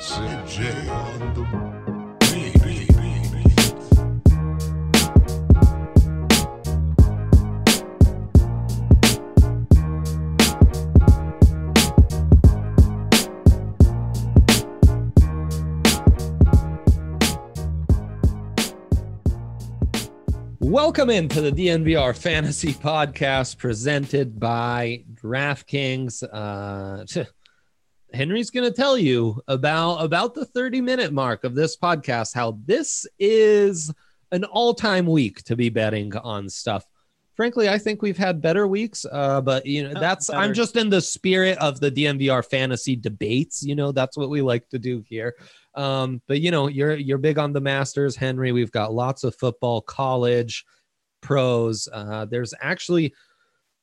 Sid J on the. Welcome into the DNVR Fantasy Podcast presented by DraftKings. Uh, Henry's going to tell you about about the 30 minute mark of this podcast how this is an all-time week to be betting on stuff. Frankly, I think we've had better weeks, uh, but you know Yeah, that's I'm just in the spirit of the DNVR fantasy debates. You know that's what we like to do here. Um, but you know you're you're big on the Masters, Henry. We've got lots of football, college, pros. Uh, there's actually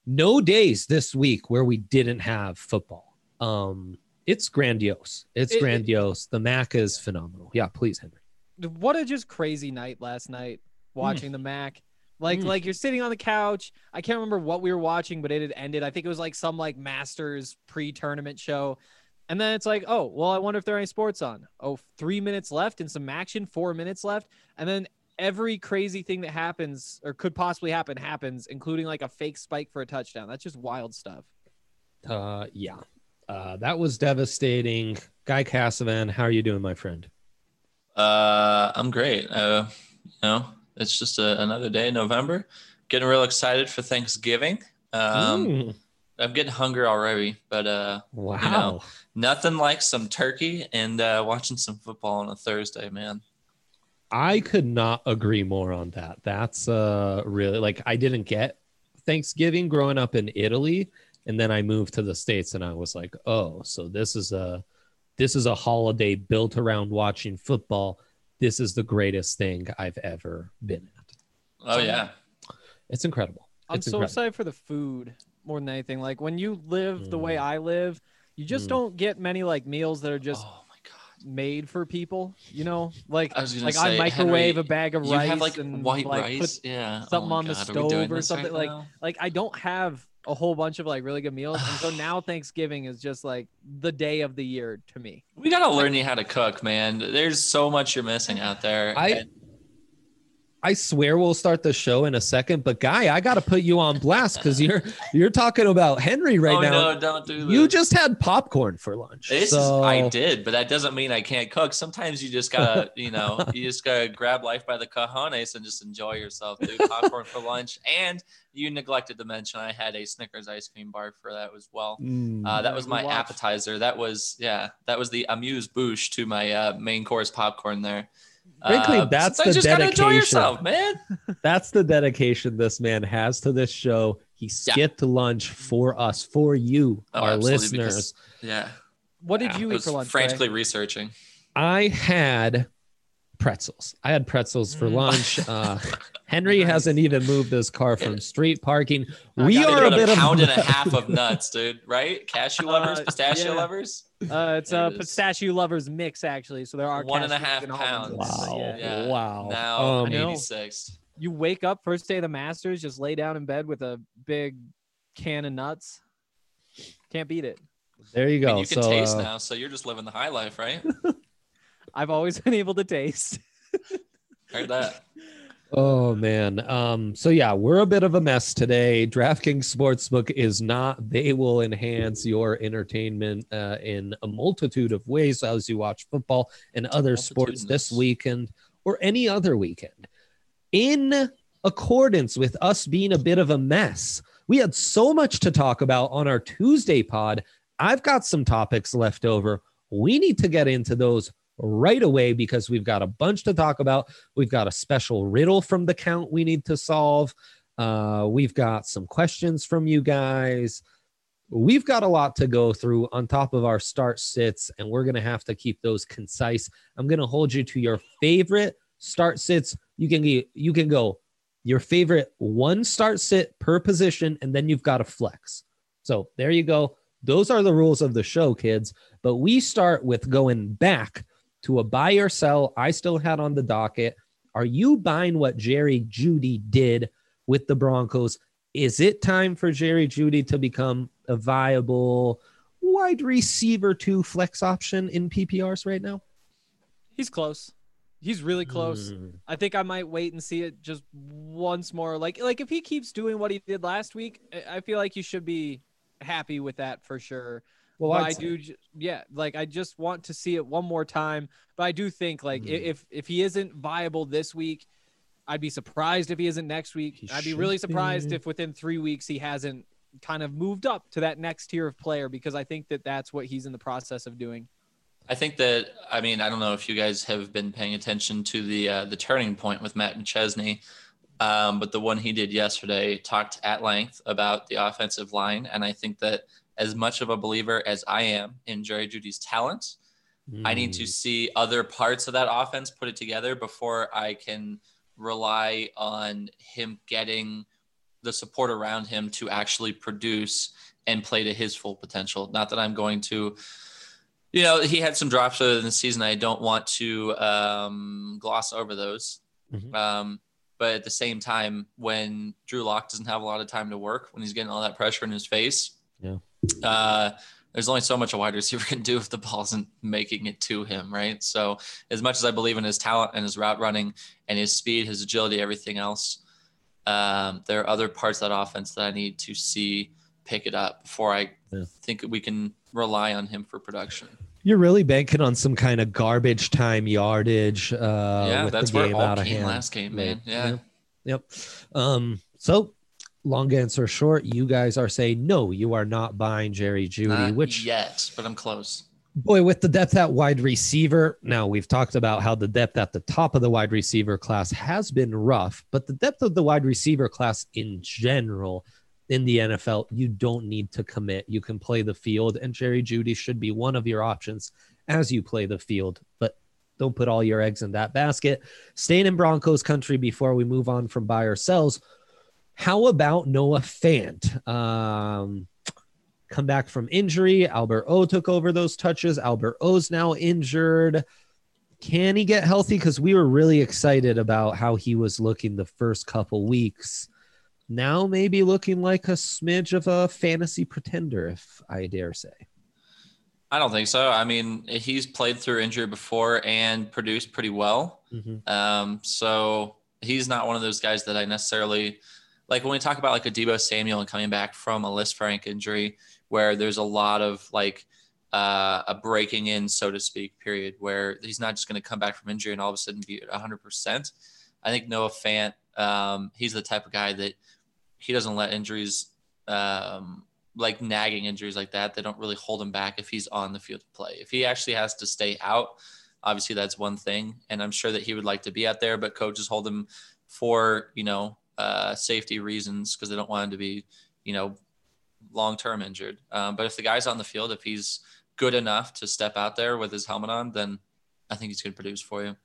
no days this week where we didn't have football. Um, it's grandiose. It's It- it- grandiose. the Mac is phenomenal. Yeah, please, Henry. what a just crazy night last night watching the Mac. Like Mm. like you're sitting on the couch. I can't remember what we were watching, but it had ended. I think it was like some like Masters pre-tournament show. And then it's like, oh, well, I wonder if there are any sports on. Oh, three minutes left and some action, four minutes left. And then every crazy thing that happens or could possibly happen happens, including like a fake spike for a touchdown. That's just wild stuff. Uh, yeah, uh, that was devastating. Guy Casavan, how are you doing, my friend? Uh, I'm great. Uh, you know, it's just a, another day in November. Getting real excited for Thanksgiving. Um, Mm, I'm getting hungry already, but uh, wow. know, nothing like some turkey and uh, watching some football on a Thursday, man. I could not agree more on that. That's uh really like I didn't get Thanksgiving growing up in Italy and then I moved to the states and I was like, "Oh, so this is a this is a holiday built around watching football. This is the greatest thing I've ever been at." Oh yeah, It's incredible. I'm It's so incredible. excited for the food more than anything. Like when you live the way Mm. I live, you just Mm. don't get many like meals that are just oh made for people. You know, like I was gonna like say, I microwave Henry, a bag of You rice have like and white like, rice, yeah. Oh something my on the God, are we doing stove or something, right like- now? like I don't have a whole bunch of like really good meals, and so now Thanksgiving is just like the day of the year to me. We gotta learn you how to cook, man. There's so much you're missing out there. I- And- I swear we'll start the show in a second, but guy, I got to put you on blast cuz you're you're talking about Henry right oh now. no, don't do that. You just had popcorn for lunch. This so... is I did, but that doesn't mean I can't cook. Sometimes you just gotta, you know, you just gotta grab life by the cojones and just enjoy yourself, dude. Popcorn for lunch, and you neglected to mention I had a Snickers ice cream bar for that as well. Mm. Uh, that was my watch. appetizer. That was yeah, that was the amuse bouche to my uh, main course popcorn there. Frankly, Uh, that's sometimes the you just gotta enjoy dedication. yourself, man. That's the dedication this man has to this show. He Yeah. skipped lunch for us, for you, Oh, our listeners. because- Yeah, What did Yeah, you eat for lunch? Trey? frantically researching. I had pretzels. I had pretzels for Mm. lunch. Uh, Henry Nice. hasn't even moved his car from street parking. I we are a bit a of pound and a half of nuts, dude. Right? Cashew lovers, Uh, pistachio yeah. lovers. Uh, it's There a it is. pistachio lovers mix actually, so there are One and a cashews half and almonds. pounds. Wow. Yeah. Yeah. Wow. Now Um, I'm I know. 86. You wake up first day of the Masters, just lay down in bed with a big can of nuts. Can't beat it. there you I go. mean, you can so, taste uh, now, so you're just living the high life, right? I've always been able to taste. Heard that. Oh man. Um, so yeah, we're a bit of a mess today. DraftKings Sportsbook is not, they will enhance your entertainment uh, in a multitude of ways as you watch football and other sports this weekend or any other weekend. In accordance with us being a bit of a mess, we had so much to talk about on our Tuesday pod. I've got some topics left over. We need to get into those right away because we've got a bunch to talk about. We've got a special riddle from the count we need to solve. Uh, we've got some questions from you guys. We've got a lot to go through on top of our start sits, and we're going to have to keep those concise. I'm going to hold you to your favorite start sits. You can get, you can go your favorite one start sit per position, and then you've got a flex. So there you go. Those are the rules of the show, kids. But we start with going back to a buy or sell I still had on the docket. Are you buying what Jerry Jeudy did with the Broncos? Is it time for Jerry Jeudy to become a viable wide receiver to flex option in PPRs right now? He's close. He's really close. Mm. I think I might wait and see it just once more. Like like if he keeps doing what he did last week, I- I feel like you should be happy with that for sure. Well, But I'd I say- do, yeah. Like I just want to see it one more time. But I do think like Mm. if if he isn't viable this week, I'd be surprised if he isn't next week. He I'd be really surprised be. if within three weeks he hasn't kind of moved up to that next tier of player because I think that that's what he's in the process of doing. I think that I mean I don't know if you guys have been paying attention to the uh, the turning point with Matt McChesney, um, but the one he did yesterday talked at length about the offensive line, and I think that as much of a believer as I am in Jerry Jeudy's talent, I need to Mm. see other parts of that offense put it together before I can rely on him getting the support around him to actually produce and play to his full potential. Not that I'm going to, you know, he had some drops earlier in the season. I don't want to um, gloss over those. Mhm. Um, but at the same time, when Drew Lock doesn't have a lot of time to work, when he's getting all that pressure in his face, Yeah. Uh, there's only so much a wide receiver can do if the ball isn't making it to him, right? So, as much as I believe in his talent and his route running and his speed, his agility, everything else, um, there are other parts of that offense that I need to see pick it up before I Yeah. think we can rely on him for production. You're really banking on some kind of garbage time yardage. Uh, yeah, with that's the where all out last game, man. Yeah. Yep. Yep. Um, so long answer short, you guys are saying no, you are not buying Jerry Jeudy, Not which yet, but I'm close. boy, with the depth at wide receiver, now we've talked about how the depth at the top of the wide receiver class has been rough, but the depth of the wide receiver class in general in the NFL, you don't need to commit. You can play the field, and Jerry Jeudy should be one of your options as you play the field, but don't put all your eggs in that basket. Staying in Broncos country before we move on from buy or sells. How about Noah Fant? Um, come back from injury. Albert O took over those touches. Albert O's now injured. Can he get healthy? Because we were really excited about how he was looking the first couple weeks. Now maybe looking like a smidge of a fantasy pretender, if I dare say. I don't think so. I mean, he's played through injury before and produced pretty well. Um, so he's not one of those guys that I necessarily like when we talk about like a Deebo Samuel and coming back from a Lisfranc injury, where there's a lot of like uh, a breaking in, so to speak, period, where he's not just going to come back from injury and all of a sudden be 100%. I think Noah Fant, um, he's the type of guy that he doesn't let injuries, um, like nagging injuries like that, they don't really hold him back if he's on the field to play. If he actually has to stay out, obviously that's one thing and i'm sure that he would like to be out there but coaches hold him for you know uh, safety reasons because they don't want him to be you know long term injured um, but if the guy's on the field if he's good enough to step out there with his helmet on then i think he's going to produce for you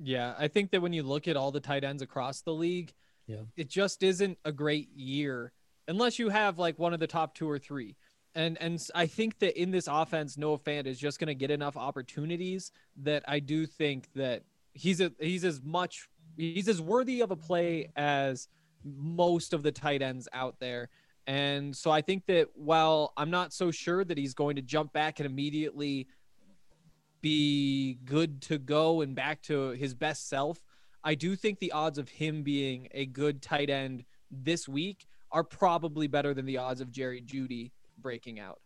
Yeah, I think that when you look at all the tight ends across the league, Yeah. it just isn't a great year unless you have like one of the top two or three. And and I think that in this offense, Noah Fant is just going to get enough opportunities that I do think that he's a he's as much he's as worthy of a play as most of the tight ends out there. And so I think that while I'm not so sure that he's going to jump back and immediately be good to go and back to his best self, I do think the odds of him being a good tight end this week are probably better than the odds of Jerry Jeudy breaking out.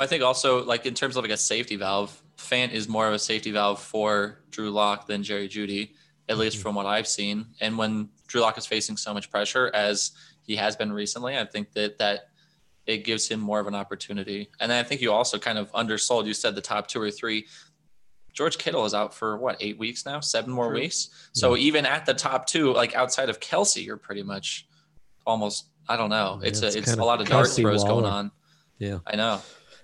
i think also like in terms of like a safety valve fant is more of a safety valve for drew lock than jerry jeudy at least Mhm. from what i've seen and when drew lock is facing so much pressure as he has been recently i think that that it gives him more of an opportunity. And then I think you also kind of undersold. You said the top two or three. George Kittle is out for what eight weeks now, seven more True. weeks. So even at the top two, like outside of Kelce, you're pretty much almost. I don't know. Yeah, It's it's a it's a lot of dart Kelce throws going on. Yeah. I know.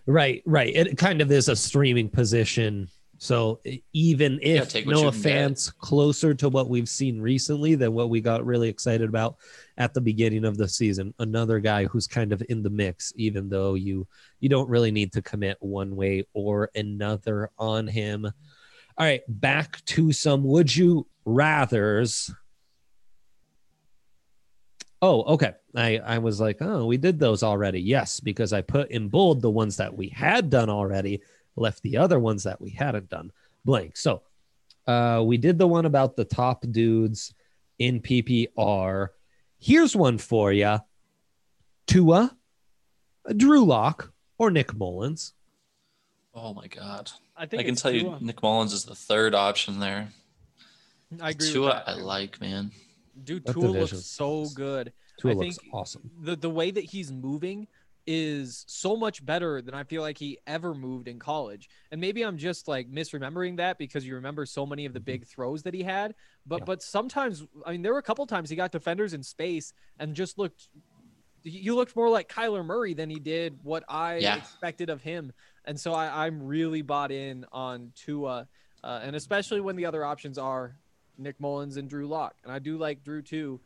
Right, right. It kind of is a streaming position. So even if take what you Noah can get. Closer to what we've seen recently than what we got really excited about at the beginning of the season, another guy who's kind of in the mix, even though you you don't really need to commit one way or another on him. All right, back to some would you rather's. Oh, okay. I, I was like, oh, we did those already. Yes, because I put in bold the ones that we had done already, left the other ones that we hadn't done blank. So uh, we did the one about the top dudes in PPR. Here's one for you Tua, Drew Lock, or Nick Mullens. Oh my god. I think I can it's tell you Nick Mullens is the third option there. I agree Tua, with I like, man. Dude, Tua looks so good. Tua I looks think- awesome. the the way that he's moving is so much better than I feel like he ever moved in college. And maybe I'm just like misremembering that because you remember so many of the big throws that he had. But Yeah. but sometimes I mean there were a couple times he got defenders in space and just looked he looked more like Kyler Murray than he did what I Yeah. expected of him. And so I, I'm really bought in on Tua, uh, and especially when the other options are Nick Mullens and Drew Lock. And I do like Drew too.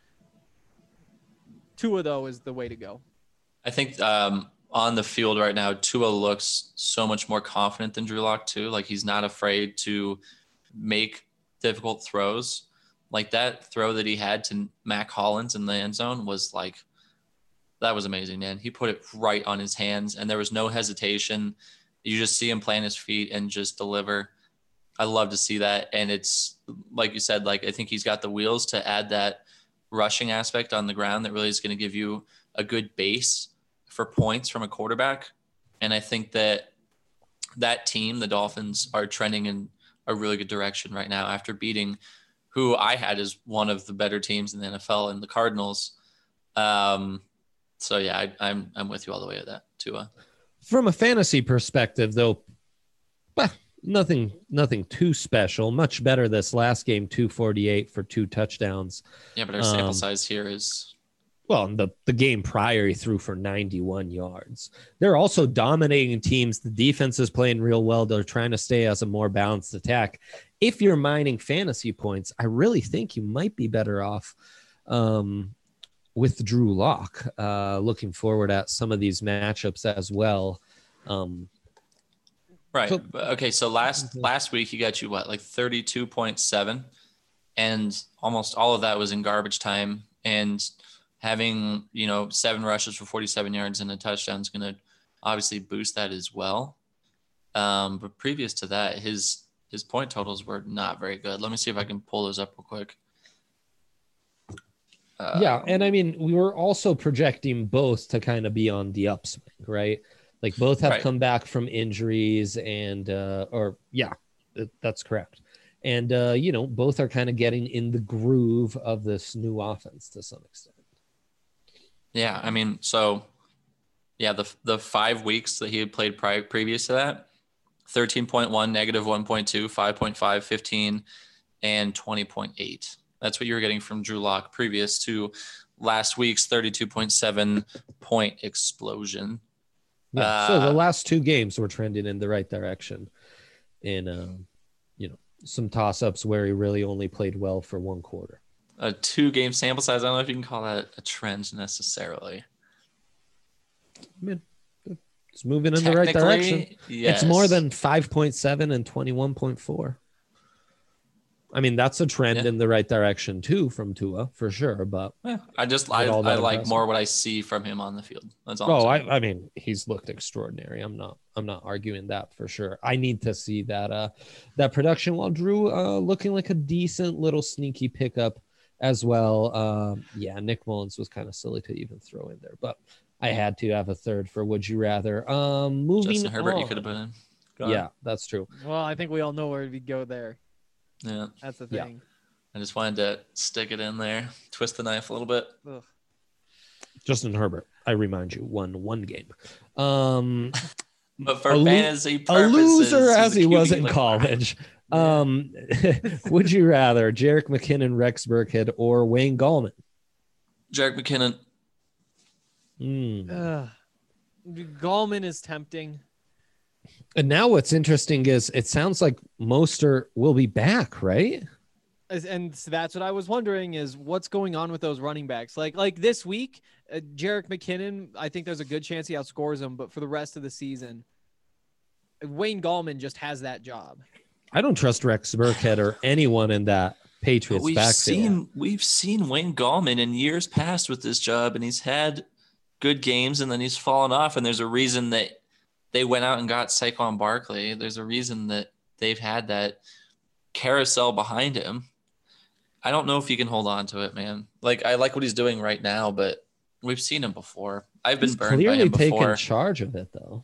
Tua though is the way to go. I think um, on the field right now, Tua looks so much more confident than Drew Lock too. Like he's not afraid to make difficult throws. Like that throw that he had to Mack Hollins in the end zone was like that was amazing, man. He put it right on his hands, and there was no hesitation. You just see him plant his feet and just deliver. I love to see that, and it's like you said. Like I think he's got the wheels to add that rushing aspect on the ground that really is going to give you a good base for points from a quarterback. And I think that that team, the Dolphins, are trending in a really good direction right now after beating who I had as one of the better teams in the NFL and the Cardinals. Um, so yeah, I, I'm I'm with you all the way with that Tua. From a fantasy perspective, though, bah, nothing nothing too special. Much better this last game, 248 for two touchdowns. Yeah, but our sample Um, size here is Well, the, the game prior, he threw for 91 yards. They're also dominating teams. The defense is playing real well. They're trying to stay as a more balanced attack. If you're mining fantasy points, I really think you might be better off um, with Drew Lock. Uh, looking forward at some of these matchups as well. Um, right. so- okay, so last Mhm. last week he got you what like thirty two point seven, and almost all of that was in garbage time. And having you know seven rushes for forty seven yards and a touchdown is going to obviously boost that as well. Um, but previous to that, his his point totals were not very good. Let me see if I can pull those up real quick. Uh, yeah, and I mean, we were also projecting both to kind of be on the upswing, right? Like both have Right. come back from injuries, and uh, or yeah, that's correct. And uh, you know, both are kind of getting in the groove of this new offense to some extent. Yeah, I mean, so yeah, the the five weeks that he had played prior previous to that, 13.1, negative 1.2, 5.5, 15, and 20.8. That's what you were getting from Drew Lock previous to last week's 32.7 point explosion. Yeah. so the Uh, last two games were trending in the right direction, in um, you know, some toss ups where he really only played well for one quarter. A two game sample size. I don't know if you can call that a trend necessarily. I mean, it's moving in the right direction. Technically, It's more than 5.7 and 21.4. I mean, that's a trend Yeah. in the right direction too from Tua for sure. But Yeah, I just I, I like more what I see from him on the field. That's all. Oh. I, I mean, he's looked extraordinary. I'm not I'm not arguing that for sure. I need to see that uh that production while Drew uh looking like a decent little sneaky pickup as well. Um yeah, Nick Mullens was kind of silly to even throw in there, but I had to have a third for would you rather. Um moving Justin Herbert, you could have put in. Go on. Yeah, that's true. Well, I think we all know where we go there. Yeah. That's the Yeah. thing. I just wanted to stick it in there, twist the knife a little bit. Ugh. Justin Herbert, I remind you, won one game. Um But for A lo- fantasy a loser as he was in college. Um, would you rather Jerick McKinnon, Rex Burkhead, or Wayne Gallman? Jerick McKinnon. Hmm. Ugh. Gallman is tempting. And now what's interesting is it sounds like Mostert will be back, right? And so that's what I was wondering is what's going on with those running backs. Like like this week, uh, Jerick McKinnon, I think there's a good chance he outscores him, but for the rest of the season, Wayne Gallman just has that job. I don't trust Rex Burkhead or anyone in that Patriots we've backfield. seen we've seen Wayne Gallman in years past with this job, and he's had good games, and then he's fallen off. And there's a reason that they went out and got Saquon Barkley. There's a reason that they've had that carousel behind him. I don't know if he can hold on to it, man. Like I like what he's doing right now, but we've seen him before. I've been He's burned by clearly him taking before. charge of it though.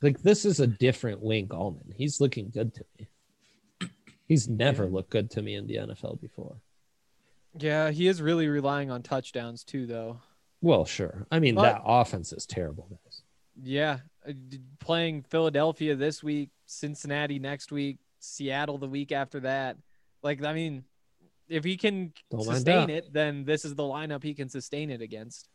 Like this is a different Wayne Gallman. He's looking good to me. He's never looked good to me in the NFL before. Yeah, he is really relying on touchdowns too, though. Well, sure. I mean, But- that offense is terrible, guys. Yeah, uh, playing Philadelphia this week, Cincinnati next week, Seattle the week after that. Like, I mean, if he can Don't sustain it, then this is the lineup he can sustain it against.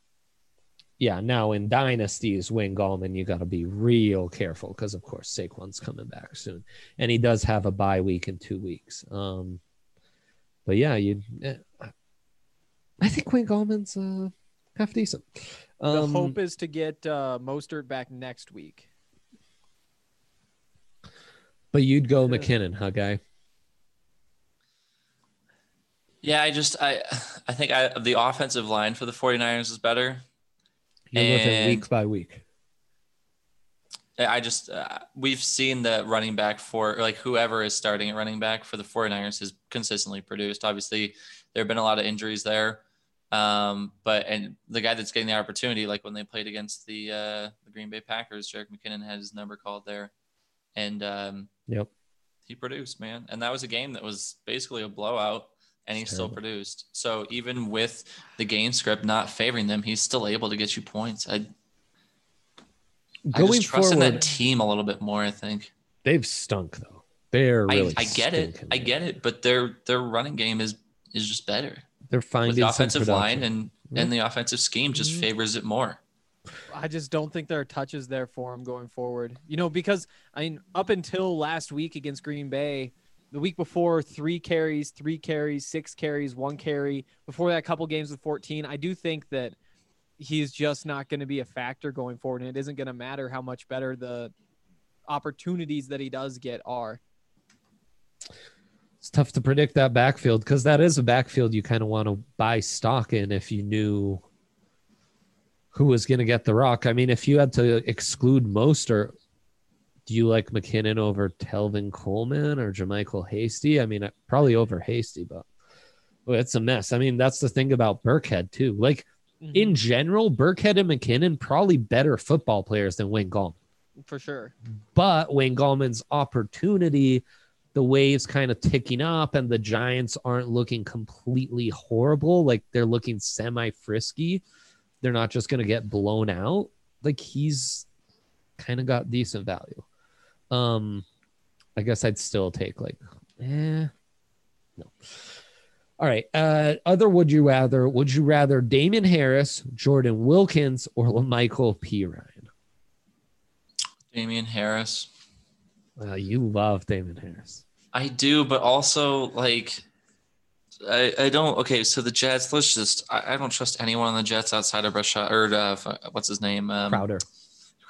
Yeah, now in dynasties, Wayne Gallman, you got to be real careful because, of course, Saquon's coming back soon, and he does have a bye week in two weeks. Um, but yeah, you, eh, I think Wayne Gallman's uh, half decent. The Um, hope is to get uh, Mostert back next week. but you'd go Yeah. McKinnon, huh, guy? Yeah, I just I I think I the offensive line for the 49ers is better. You're looking And- week by week. I just uh, we've seen the running back for like whoever is starting at running back for the 49ers has consistently produced. Obviously, there have been a lot of injuries there. Um, but and the guy that's getting the opportunity, like when they played against the uh, the Green Bay Packers, Jerick McKinnon had his number called there, and um, Yep. he produced, man. And that was a game that was basically a blowout, and he still produced. So even with the game script not favoring them, he's still able to get you points. I I just trust in forward, that team a little bit more. I think. they've stunk though. They're really. I, I get it. I get it. But their their running game is is just better. They're With finding the offensive line production. and and the offensive scheme just Mhm. favors it more. I just don't think there are touches there for him going forward. You know, because I mean, up until last week against Green Bay, the week before, three carries, three carries, six carries, one carry. Before that, couple games with 14. I do think that he's just not going to be a factor going forward, and it isn't going to matter how much better the opportunities that he does get are. It's tough to predict that backfield because that is a backfield you kind of want to buy stock in if you knew who was going to get the rock. I mean, if you had to exclude Mostert, do you like McKinnon over Tevin Coleman or JaMycal Hasty? I mean, uh, probably over Hasty, but well, it's a mess. I mean, that's the thing about Burkhead too. Like mm-hmm. in general, Burkhead and McKinnon probably better football players than Wayne Gallman for sure. but Wayne Gallman's opportunity, the waves kind of ticking up, and the Giants aren't looking completely horrible. Like they're looking semi frisky. They're not just going to get blown out. Like he's kind of got decent value. Um, I guess I'd still take like, eh, no. All right. Uh, other would you rather? Would you rather Damien Harris, Jordan Wilkins, or Michael P. Ryan? Damien Harris. Well, you love Damien Harris. I do, but also like I, I don't okay, so the Jets, let's just I, I don't trust anyone on the Jets outside of Rashad or uh, what's his name? Um Crowder.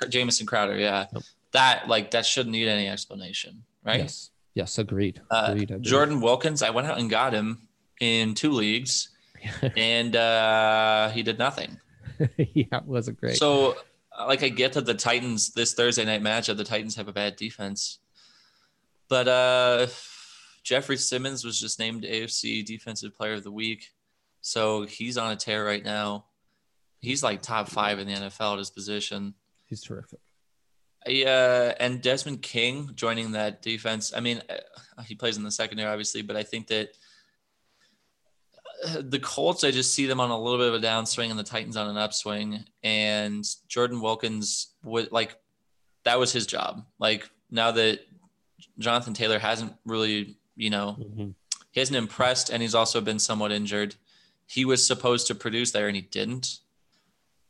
Jamison Crowder, yeah. Yep. That like that shouldn't need any explanation, right? Yes. Yes. Agreed. Uh, agreed, agreed. Jordan Wilkins, I went out and got him in two leagues and uh he did nothing. yeah, it wasn't great. So, uh, like, I get that the Titans this Thursday night matchup, the Titans have a bad defense, but uh, Jeffery Simmons was just named AFC Defensive Player of the Week, so he's on a tear right now. He's like top five in the NFL at his position. He's terrific. Yeah, and Desmond King joining that defense. I mean, uh, he plays in the secondary, obviously, but I think that uh, the Colts, I just see them on a little bit of a downswing, and the Titans on an upswing. And Jordan Wilkins would like that was his job. Like now that Jonathan Taylor hasn't really, you know, Mhm. he hasn't impressed, and he's also been somewhat injured. He was supposed to produce there, and he didn't.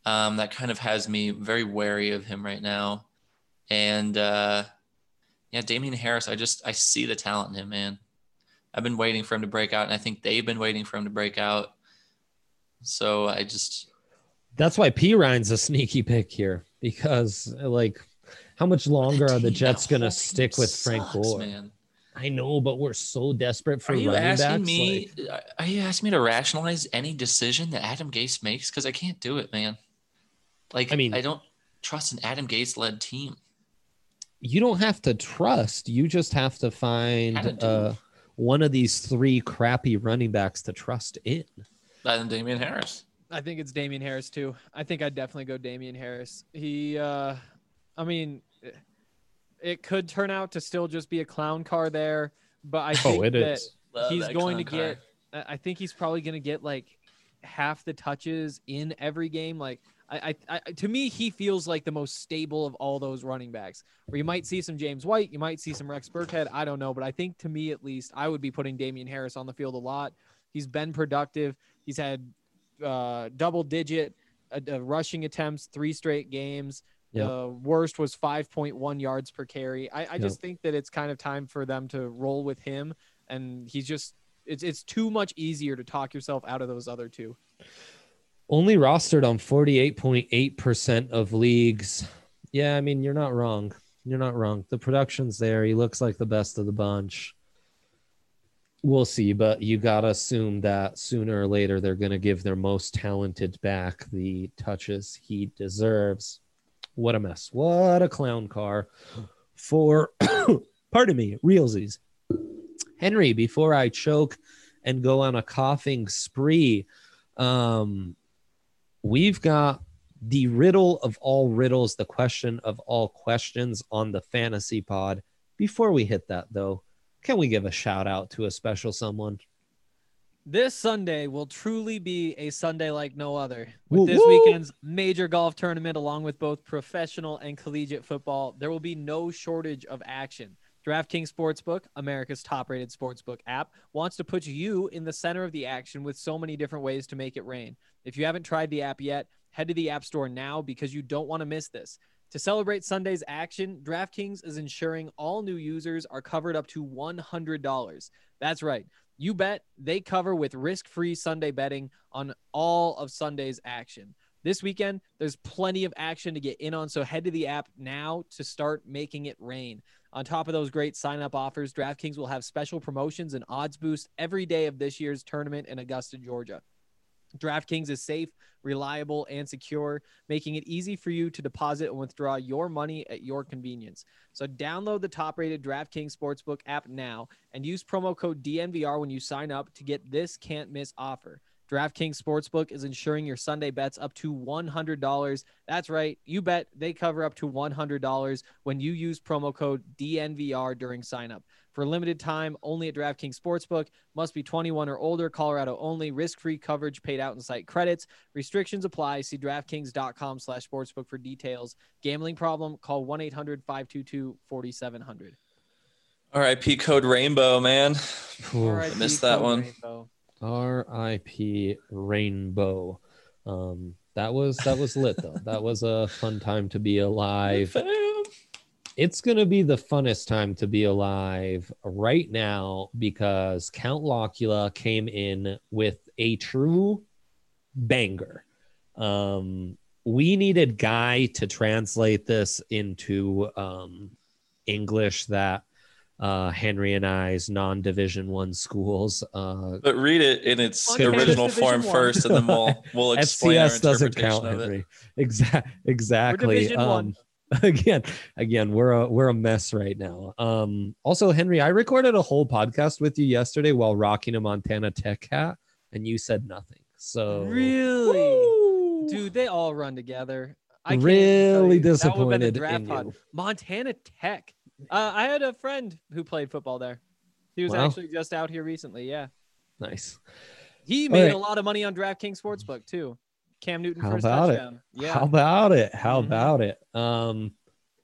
Um, that kind of has me very wary of him right now. And uh, yeah, Damien Harris, I just I see the talent in him, man. I've been waiting for him to break out, and I think they've been waiting for him to break out. So I just That's why Perine's a sneaky pick here because, like, how much longer are the Jets going to stick with Frank Gore? man. I know, but we're so desperate for Are you running asking backs. me? like- are you asking me to rationalize any decision that Adam Gase makes? Because I can't do it, man. Like, I mean, I don't trust an Adam Gase led team. You don't have to trust. You just have to find uh, one of these three crappy running backs to trust in. Other than Damien Harris. I think it's Damien Harris too. I think I'd definitely go Damien Harris. He, uh, I mean, it- it could turn out to still just be a clown car there, but I think Oh, it that is. He's that going to car. get. I I think he's probably going to get like half the touches in every game. Like I, I, I, to me, he feels like the most stable of all those running backs. Where you might see some James White, you might see some Rex Burkhead. I don't know, but I think to me at least, I would be putting Damien Harris on the field a lot. He's been productive. He's had uh, double digit uh, uh, rushing attempts three straight games. Yep. The worst was 5.1 yards per carry. I, I just think that it's kind of time for them to roll with him, and he's just it's it's too much easier to talk yourself out of those other two. Only rostered on 48.8% of leagues. Yeah, I mean, you're not wrong. You're not wrong. The production's there. He looks like the best of the bunch. We'll see, but you got to assume that sooner or later they're going to give their most talented back the touches he deserves. What a mess. What a clown car for, pardon me, realsies. Henry, before I choke and go on a coughing spree, um, we've got the riddle of all riddles, the question of all questions on the fantasy pod. Before we hit that, though, can we give a shout out to a special someone? This Sunday will truly be a Sunday like no other. Woo, With this woo. weekend's major golf tournament, along with both professional and collegiate football, there will be no shortage of action. DraftKings Sportsbook, America's top rated sportsbook app, wants to put you in the center of the action with so many different ways to make it rain. If you haven't tried the app yet, head to the App Store now because you don't want to miss this. To celebrate Sunday's action, DraftKings is ensuring all new users are covered up to $100. That's right. You bet they cover with risk free Sunday betting on all of Sunday's action. This weekend, there's plenty of action to get in on, so head to the app now to start making it rain. On top of those great sign up offers, DraftKings will have special promotions and odds boost every day of this year's tournament in Augusta, Georgia. DraftKings is safe, reliable, and secure, making it easy for you to deposit and withdraw your money at your convenience. So download the top-rated DraftKings Sportsbook app now and use promo code DNVR when you sign up to get this can't-miss offer. DraftKings Sportsbook is ensuring your Sunday bets up to $100. That's right, you bet they cover up to $100 when you use promo code DNVR during signup. For a limited time, only at DraftKings Sportsbook. Must be 21 or older. Colorado only. Risk-free coverage paid out in site credits. Restrictions apply. See DraftKings.com slash sportsbook for details. Gambling problem? Call 1-800-522-4700. RIP code Rainbow, man. I missed that one. Rainbow. R.I.P. Rainbow. Um, that was that was lit though. that was a fun time to be alive. It's going to be the funnest time to be alive right now because Count Locula came in with a true banger. Um, we needed Guy to translate this into um, English that uh, Henry and I's non-division one schools. Uh, But read it in its Okay, original Division form one. first, and then we'll we'll explain our FCS doesn't count, of it. Henry. Exactly. Exactly. Um, again, again, we're a we're a mess right now. Um, also, Henry, I recorded a whole podcast with you yesterday while rocking a Montana Tech hat, and you said nothing. So Really? Woo! Dude, they all run together. I can't even tell really you. That would've been the disappointed draft in pod. you. Montana Tech. Uh, I had a friend who played football there. He was Wow. actually just out here recently. Yeah. Nice. He made right. a lot of money on DraftKings Sportsbook too. Cam Newton How first about it? Yeah. How about it? How Mhm. about it? Um,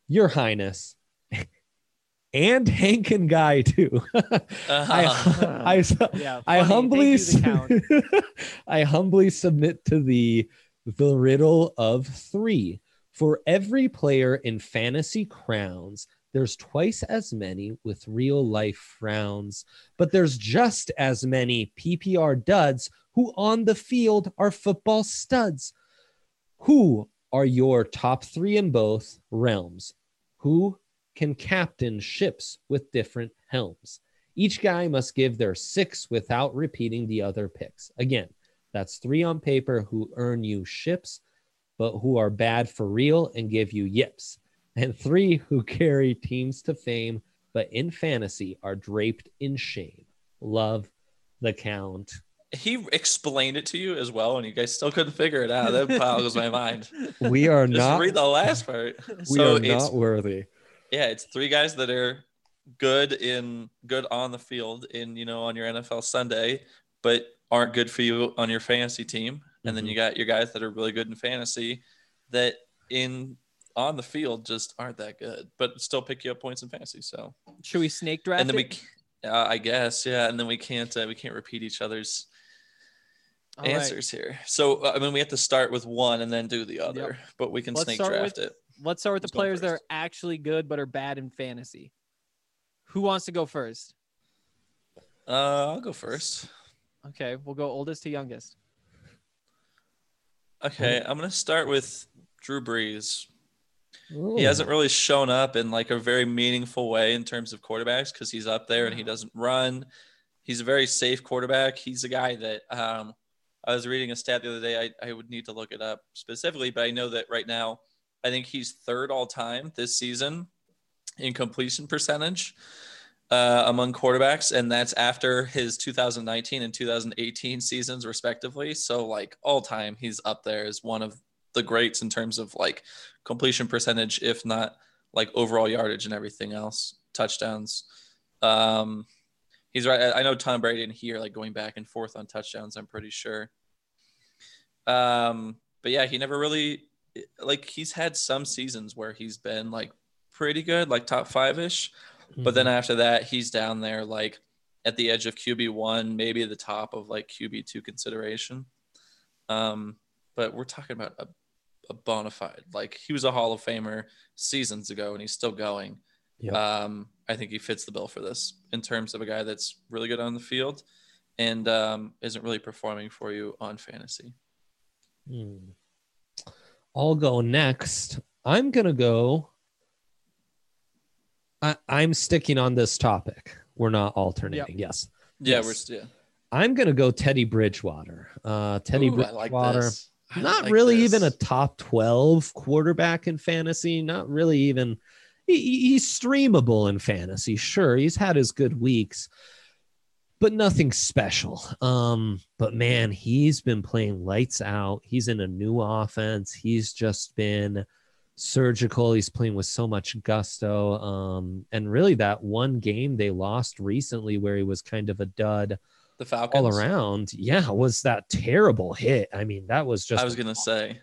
Your Highness. And Hank and Guy too. Uh-huh. I, I, yeah. I humbly, Thank you, the count. I humbly submit to the the riddle of three. For every player in fantasy crowns, there's twice as many with real life frowns, but there's just as many PPR duds who on the field are football studs. Who are your top three in both realms? Who can captain ships with different helms. Each guy must give their six without repeating the other picks. Again, that's three on paper who earn you ships, but who are bad for real and give you yips. And three who carry teams to fame, but in fantasy are draped in shame. Love the count. He explained it to you as well, and you guys still couldn't figure it out. That boggles my mind. We are Just not read the last part. we so are it's not worthy. yeah, it's three guys that are good in good on the field in you know on your NFL Sunday, but aren't good for you on your fantasy team. And then Mhm. you got your guys that are really good in fantasy that in on the field just aren't that good, but still pick you up points in fantasy. So Should we snake draft? and then we, it? c- uh, I guess, yeah, and then we can't uh, we can't repeat each other's All right. answers here. So uh, I mean, we have to start with one and then do the other, but we can Let's snake draft with- it. Let's start with the Who's players that are actually good but are bad in fantasy. Who wants to go first? Uh, I'll go first. Okay, we'll go oldest to youngest. Okay, I'm gonna start with Drew Brees. He hasn't really shown up in like a very meaningful way in terms of quarterbacks because he's up there and he doesn't run. He's a very safe quarterback. He's a guy that um, I was reading a stat the other day. I, I would need to look it up specifically, but I know that right now, I think he's third all time this season in completion percentage uh, among quarterbacks, and that's after his 2019 and 2018 seasons, respectively. So, like all time, he's up there as one of the greats in terms of like completion percentage, if not like overall yardage and everything else, touchdowns. Um, he's right. I- know Tom Brady and he are like going back and forth on touchdowns. I'm pretty sure. Um, but yeah, he never really like he's had some seasons where he's been like pretty good, like top five ish. But then after that, he's down there like at the edge of QB one, maybe the top of like QB two consideration. Um, but we're talking about a, a bona fide. Like he was a Hall of Famer seasons ago, and he's still going. Yep. Um, I think he fits the bill for this in terms of a guy that's really good on the field and um, isn't really performing for you on fantasy. Hmm. I'll go next. I'm gonna go. I, I'm sticking on this topic. We're not alternating. Yes. Yeah, Yes. we're still. yeah. I'm gonna go Teddy Bridgewater. Uh, Teddy Ooh, I like Bridgewater. this. Not like really this. even a top 12 quarterback in fantasy. Not really even. He- he's streamable in fantasy. Sure, he's had his good weeks, but nothing special. Um, but man, he's been playing lights out. He's in a new offense. He's just been surgical. He's playing with so much gusto. Um, and really that one game they lost recently where he was kind of a dud the Falcons. all around. Yeah, was that terrible hit. I mean, that was just I was gonna say.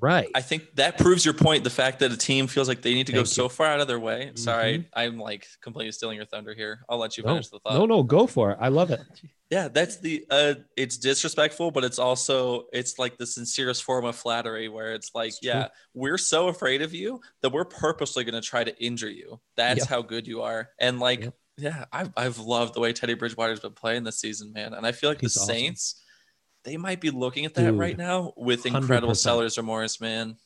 right. I think that proves your point. The fact that a team feels like they need to go Thank you. so far out of their way. Mhm. Sorry, I'm like completely stealing your thunder here. I'll let you no, finish the thought. no, no, go for it. I love it. Yeah, that's the. Uh, it's disrespectful, but it's also it's like the sincerest form of flattery, where it's like, It's true. yeah, we're so afraid of you that we're purposely going to try to injure you. That's Yep. how good you are, and like, Yep. Yeah, I've I've loved the way Teddy Bridgewater's been playing this season, man, and I feel like He's the awesome. Saints, they might be looking at that Dude, right now with incredible 100%. sellers remorse, man.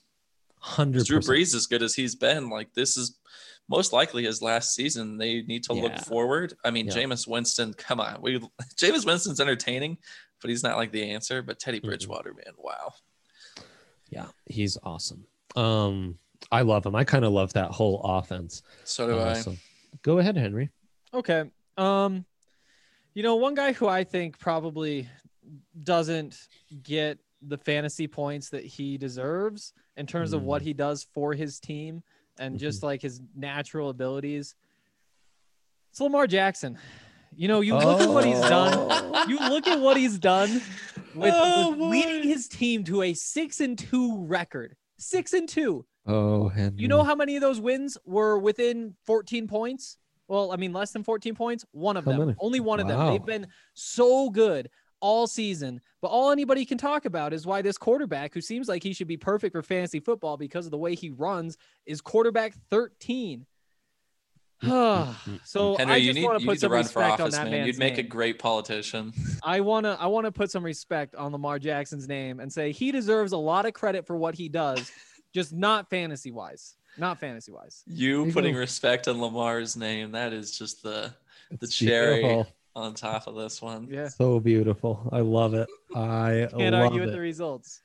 Hundred Drew. Brees, as good as he's been, like this is most likely his last season. They need to look forward. I mean, Yeah. Jameis Winston, come on, we Jameis Winston's entertaining, but he's not like the answer. But Teddy. Bridgewater, man, wow. Yeah, he's awesome. Um, I love him. I kind of love that whole offense. So do Uh, I. so go ahead, Henry. Okay. Um, you know, one guy who I think probably doesn't get the fantasy points that he deserves in terms of what Mm. he does for his team and just like his natural abilities. It's Lamar Jackson. You know, you look at what he's done. You look at what he's done with, Oh, with leading his team to a six and two record. Six and two. Oh, Henry. You know how many of those wins were within 14 points? Well, I mean, less than 14 points. One of How them, many? only one of them. They've been so good all season. But all anybody can talk about is why this quarterback, who seems like he should be perfect for fantasy football because of the way he runs, is quarterback 13. so Henry, I just want to put some run for respect on that man. man's You'd make a great politician. I wanna I wanna put some respect on Lamar Jackson's name and say he deserves a lot of credit for what he does, just not fantasy wise. Not fantasy wise. You you putting respect on Lamar's name, that is just the the It's cherry beautiful. on top of this one. Yeah. So beautiful. I love it. I Can't love argue it. with the results.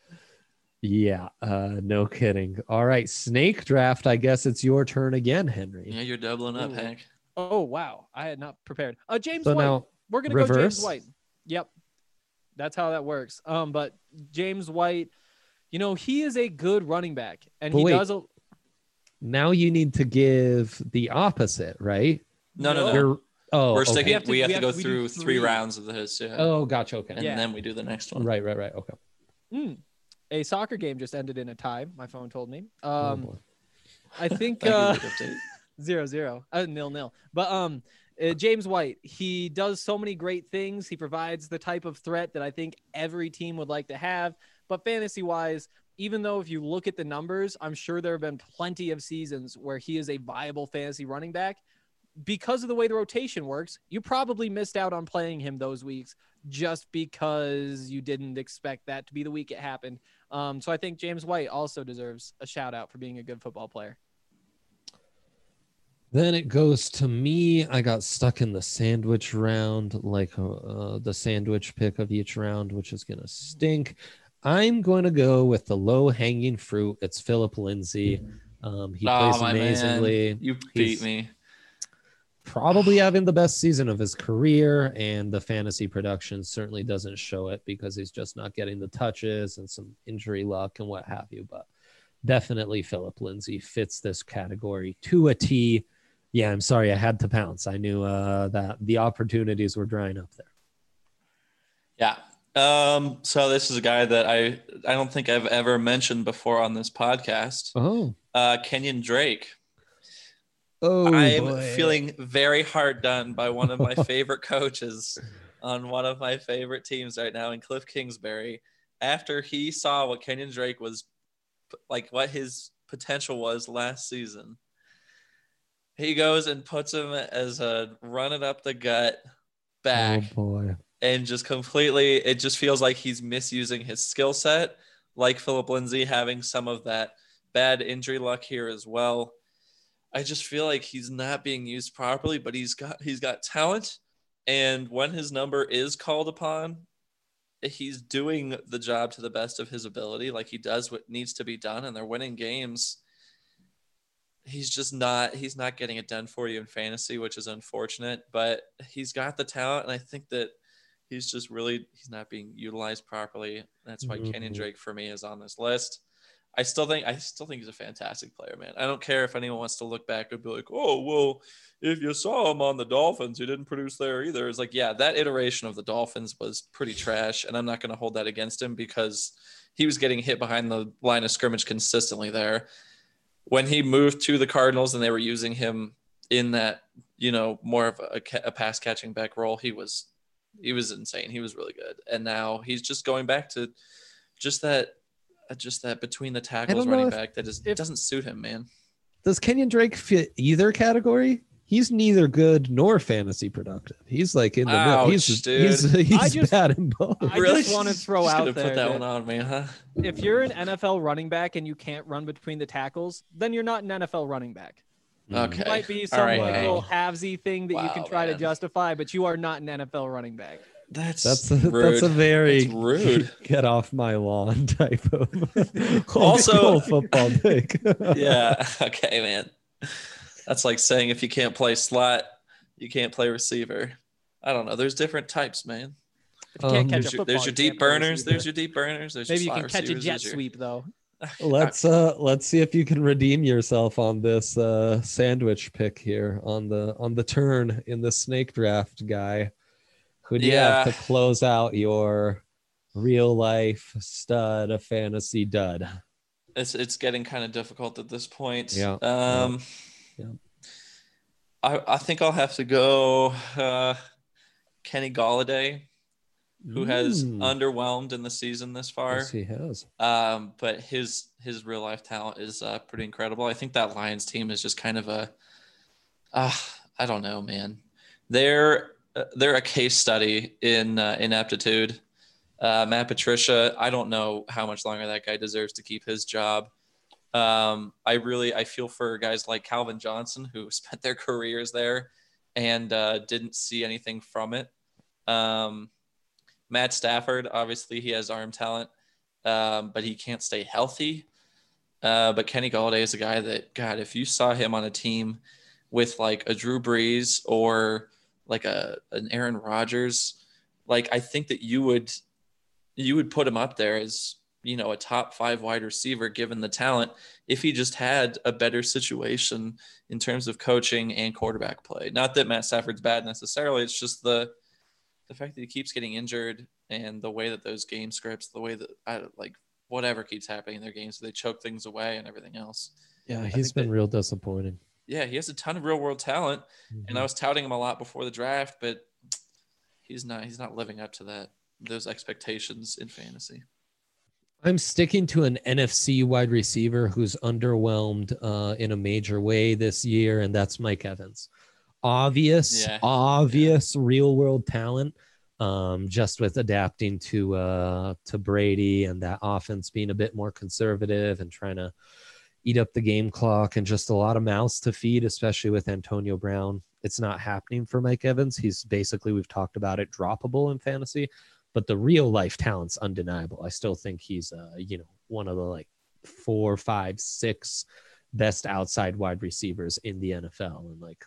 Yeah, uh, no kidding. All right, snake draft. I guess it's your turn again, Henry. Yeah, you're doubling up, Ooh. Hank. Oh wow, I had not prepared. Uh, James So White. now, We're gonna go? James White. Yep, that's how that works. Um, but James White, you know, he is a good running back, and But he wait. does a now you need to give the opposite, right? No, no, no. You're oh, We're okay. sticking. We have to- We have we to have go to- we through three three. rounds of this. Yeah. Oh, gotcha. Okay. and Yeah. then we do the next one. Right, right, right. Okay. Mm. a soccer game just ended in a tie. My phone told me. Oh, Um, boy. I think uh, for the update. zero zero uh, nil nil but um uh, james white he does so many great things he provides the type of threat that i think every team would like to have but fantasy wise even though if you look at the numbers i'm sure there have been plenty of seasons where he is a viable fantasy running back because of the way the rotation works you probably missed out on playing him those weeks just because you didn't expect that to be the week it happened um, so i think james white also deserves a shout out for being a good football player Then it goes to me. I got stuck in the sandwich round, like uh, the sandwich pick of each round, which is going to stink. I'm going to go with the low hanging fruit. It's Phillip Lindsay. Um, he Oh, plays my man. amazingly. You He's- beat me. Probably having the best season of his career, and the fantasy production certainly doesn't show it because he's just not getting the touches and some injury luck and what have you. But definitely, Phillip Lindsay fits this category to a T. Yeah, I'm sorry, I had to pounce. I knew uh, that the opportunities were drying up there. Yeah. Um, so this is a guy that I I don't think I've ever mentioned before on this podcast. Oh, Uh, Kenyon Drake. oh, I'm boy. feeling very hard done by one of my favorite coaches on one of my favorite teams right now in Cliff Kingsbury. After he saw what Kenyon Drake was like, what his potential was last season, he goes and puts him as a run it up the gut back Oh boy. And just completely it just feels like he's misusing his skill set like phillip lindsay having some of that bad injury luck here as well. I just feel like he's not being used properly but he's got he's got talent. And when his number is called upon he's doing the job to the best of his ability. Like he does what needs to be done and they're winning games. He's just not he's not getting it done for you in fantasy which is unfortunate but he's got the talent and i think that he's just really he's not being utilized properly. That's why kenyon Mhm. drake for me is on this list. I still think i still think he's a fantastic player man. I don't care if anyone wants to look back and be like oh well if you saw him on the dolphins he didn't produce there either. It's like yeah that iteration of the dolphins was pretty trash and i'm not going to hold that against him because he was getting hit behind the line of scrimmage consistently there. When he moved to the Cardinals and they were using him in that, you know, more of a, a pass catching back role, he was he was insane. He was really good. And now he's just going back to just that uh, just that between the tackles running if- back that just if- doesn't suit him, man. Does Kenyon Drake fit either category? He's neither good nor fantasy productive. He's like in the middle. Ouch, He's, dude. he's, he's I just- bad in both. I just wanna throw Just out there put that, that- one on me, huh? if you're an NFL running back and you can't run between the tackles, then you're not an NFL running back. Okay. It might be some right, like Hank. little halvesy thing that you can Wow, try to justify, but you are not an NFL running back. That's That's a, rude. that's a very That's rude. get off my lawn type of Also- football take. yeah. Okay, man. That's like saying if you can't play slot, you can't play receiver. I don't know. There's different types, man. If you can't Um, catch There's a your, football, there's your deep can't burners. There's your deep burners. There's Maybe you can slot catch a jet there's your- sweep though. let's uh let's see if you can redeem yourself on this uh sandwich pick here on the on the turn in the snake draft guy. Who do you have to close out your real life stud a fantasy dud? It's it's getting kind of difficult at this point. Yeah, Um. yeah. I I think I'll have to go. Uh, Kenny Golladay, who has Mm. underwhelmed in the season this far. Yes, he has. Um, but his his real life talent is uh, pretty incredible. I think that Lions team is just kind of a, uh, I don't know, man. They're uh, they're a case study in uh, ineptitude. Uh, Matt Patricia, I don't know how much longer that guy deserves to keep his job. Um, I really I feel for guys like Calvin Johnson who spent their careers there and uh, didn't see anything from it. Um, Matt Stafford, obviously, he has arm talent, um, but he can't stay healthy. Uh, but Kenny Golladay is a guy that, God, if you saw him on a team with like a Drew Brees or like a an Aaron Rodgers, like I think that you would you would put him up there as you know a top five wide receiver given the talent if he just had a better situation in terms of coaching and quarterback play. Not that Matt Stafford's bad necessarily, it's just the the fact that he keeps getting injured and the way that those game scripts, the way that I like whatever keeps happening in their games, they choke things away and everything else. Yeah, he's been that- real disappointing. Yeah, he has a ton of real world talent, and I was touting him a lot before the draft, but he's not he's not living up to that those expectations in fantasy. I'm sticking to an NFC wide receiver who's underwhelmed uh, in a major way this year, and that's Mike Evans. Obvious, Yeah. obvious real world talent. Um, just with adapting to uh, to Brady and that offense being a bit more conservative and trying to eat up the game clock and just a lot of mouths to feed, especially with Antonio Brown. It's not happening for Mike Evans. He's basically we've talked about it droppable in fantasy but the real life talent's undeniable. I still think he's uh, you know, one of the like four, five, six best outside wide receivers in the NFL. And like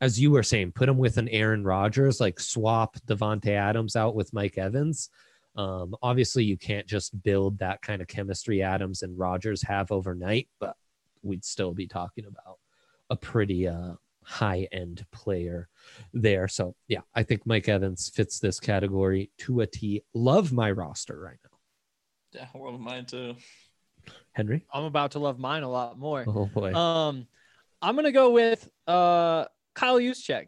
as you were saying, put him with an Aaron Rodgers, like swap Davante Adams out with Mike Evans. Um, obviously you can't just build that kind of chemistry Adams and Rodgers have overnight, but we'd still be talking about a pretty uh high end player there. So yeah, I think Mike Evans fits this category to a T. Love my roster right now. Yeah, one of mine too. Henry. I'm about to love mine a lot more. Oh boy. Um, I'm gonna go with uh Kyle Juszczyk,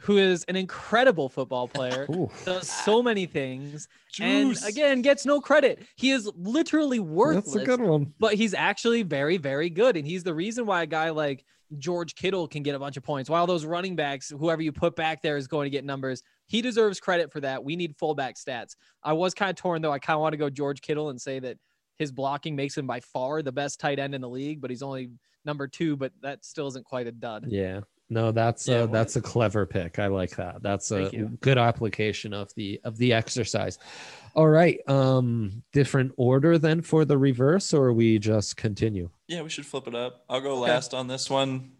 who is an incredible football player. Ooh. Does so many things, and again gets no credit. He is literally worthless. That's a good one. but he's actually very, very good. And he's the reason why a guy like George Kittle can get a bunch of points, while those running backs, whoever you put back there, is going to get numbers. He deserves credit for that. We need fullback stats. I was kind of torn though. I kind of want to go George Kittle and say that his blocking makes him by far the best tight end in the league, but he's only number two, but that still isn't quite a dud. Yeah. No, that's Yeah, uh, well- that's a clever pick. I like that. That's a good application of the of the exercise. All right. Um different order then for the reverse or we just continue? Yeah, we should flip it up. I'll go Okay. last on this one.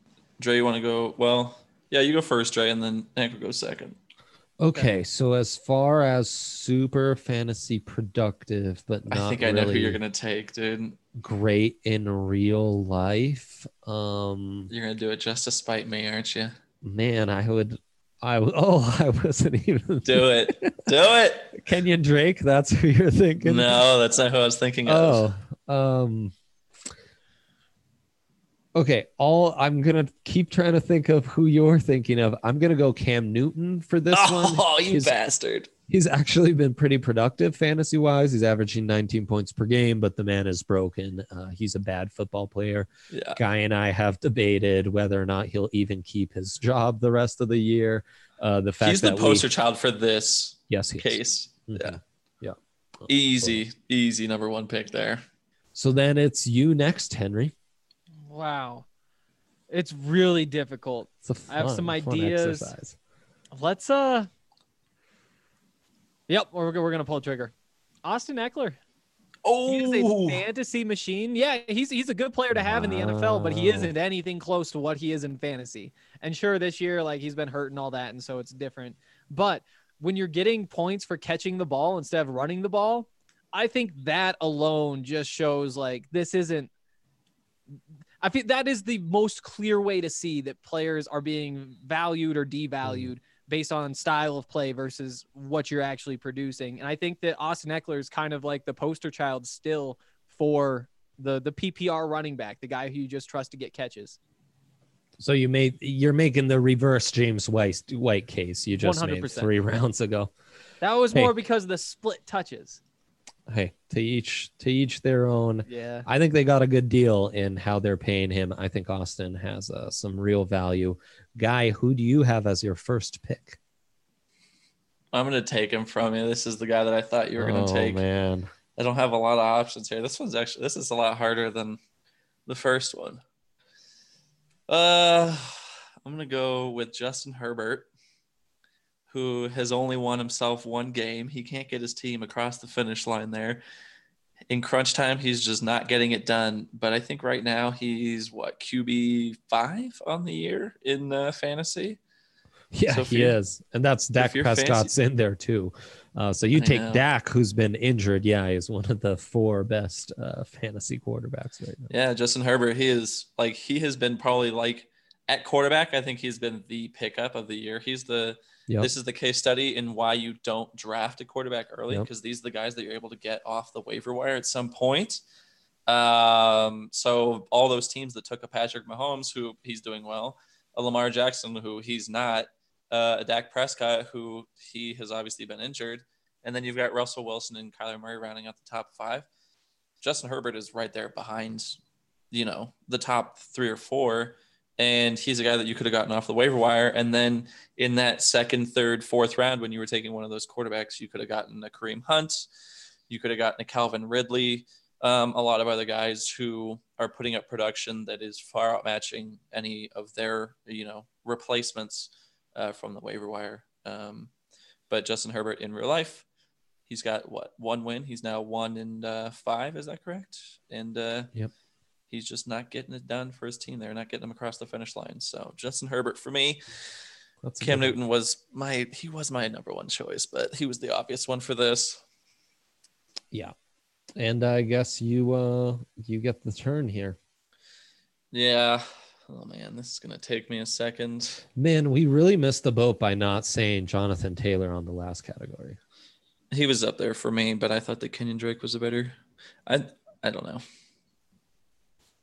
Dre, you want to go? Well, yeah, you go first, Dre, and then Hank will go second. Okay, so as far as super fantasy productive, but not I think I know who really you're gonna take, dude. great in real life. Um, You're gonna do it just to spite me, aren't you? man, I would, I would. Oh, I wasn't even Do it. do it. Kenyon Drake. That's who you're thinking. No, that's not who I was thinking of. Oh, um. Okay, all I'm gonna keep trying to think of who you're thinking of. I'm gonna go Cam Newton for this one. Oh, you He's- bastard. he's actually been pretty productive fantasy wise. He's averaging 19 points per game, but the man is broken. Uh, he's a bad football player. Yeah. Guy and I have debated whether or not he'll even keep his job the rest of the year. Uh, the fact He's the poster we, child for this yes, he is. case. Mhm. Yeah. Yeah. Easy, easy number one pick there. So then it's you next, Henry. Wow. It's really difficult. It's a fun, I have some ideas. exercise. Let's uh Yep, we're, we're gonna pull a trigger. Austin Ekeler. Oh, he's a fantasy machine. Yeah, he's he's a good player to have in the NFL, but he isn't anything close to what he is in fantasy. And sure, this year, like he's been hurt and all that, and so it's different. But when you're getting points for catching the ball instead of running the ball, I think that alone just shows like this isn't. I feel that is the most clear way to see that players are being valued or devalued based on style of play versus what you're actually producing. And I think that Austin Ekeler is kind of like the poster child still for the the PPR running back, the guy who you just trust to get catches. So you made you're making the reverse James White White case you just made 100%. three rounds ago. That was Hey. more because of the split touches. Hey, to each to each their own. Yeah. I think they got a good deal in how they're paying him. I think Austin has uh, some real value. Guy, who do you have as your first pick? I'm gonna take him from you. This is the guy that I thought you were gonna oh take. man, I don't have a lot of options here. This one's actually this is a lot harder than the first one. Uh, I'm gonna go with Justin Herbert, who has only won himself one game. He can't get his team across the finish line there. In crunch time, he's just not getting it done. But I think right now he's what QB five on the year in uh, fantasy. Yeah, So he is, and that's Dak Prescott's in there too. Uh, so you I take know. Dak, who's been injured. Yeah, he's one of the four best uh, fantasy quarterbacks right now. Yeah, Justin Herbert, he is like he has been probably like at quarterback. I think he's been the pickup of the year. He's the Yep. this is the case study in why you don't draft a quarterback early Yep. because these are the guys that you're able to get off the waiver wire at some point. Um, so all those teams that took a Patrick Mahomes, who he's doing well, a Lamar Jackson, who he's not, uh, a Dak Prescott, who he has obviously been injured, and then you've got Russell Wilson and Kyler Murray rounding out the top five. Justin Herbert is right there behind, you know, the top three or four. And he's a guy that you could have gotten off the waiver wire. And then in that second, third, fourth round, when you were taking one of those quarterbacks, you could have gotten a Kareem Hunt, you could have gotten a Calvin Ridley, um, a lot of other guys who are putting up production that is far outmatching any of their, you know, replacements uh, from the waiver wire. Um, but Justin Herbert in real life, he's got what one win. He's now one and uh, five. Is that correct? And uh, Yep. He's just not getting it done for his team. They're not getting him across the finish line. So Justin Herbert for me. That's Cam good one. Newton was my he was my number one choice, but he was the obvious one for this. Yeah, and I guess you uh you get the turn here. Yeah. Oh man, this is gonna take me a second. Man, we really missed the boat by not saying Jonathan Taylor on the last category. He was up there for me, but I thought that Kenyon Drake was a better. I I don't know.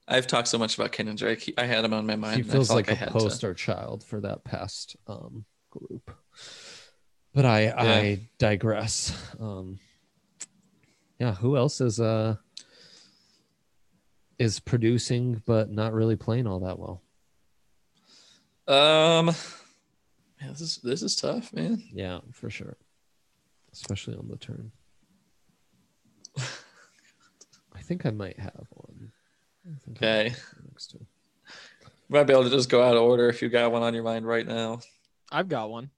I've talked so much about Kenyon Drake. He- I had him on my mind. he feels like I a had to- poster child for that past um group. But I I digress. Um yeah, who else is uh is producing but not really playing all that well? Um, man, this is this is tough, man. Yeah, for sure. Especially on the turn. I think I might have one. I think I Okay. might have next to. Might be able to just go out of order if you got one on your mind right now. I've got one.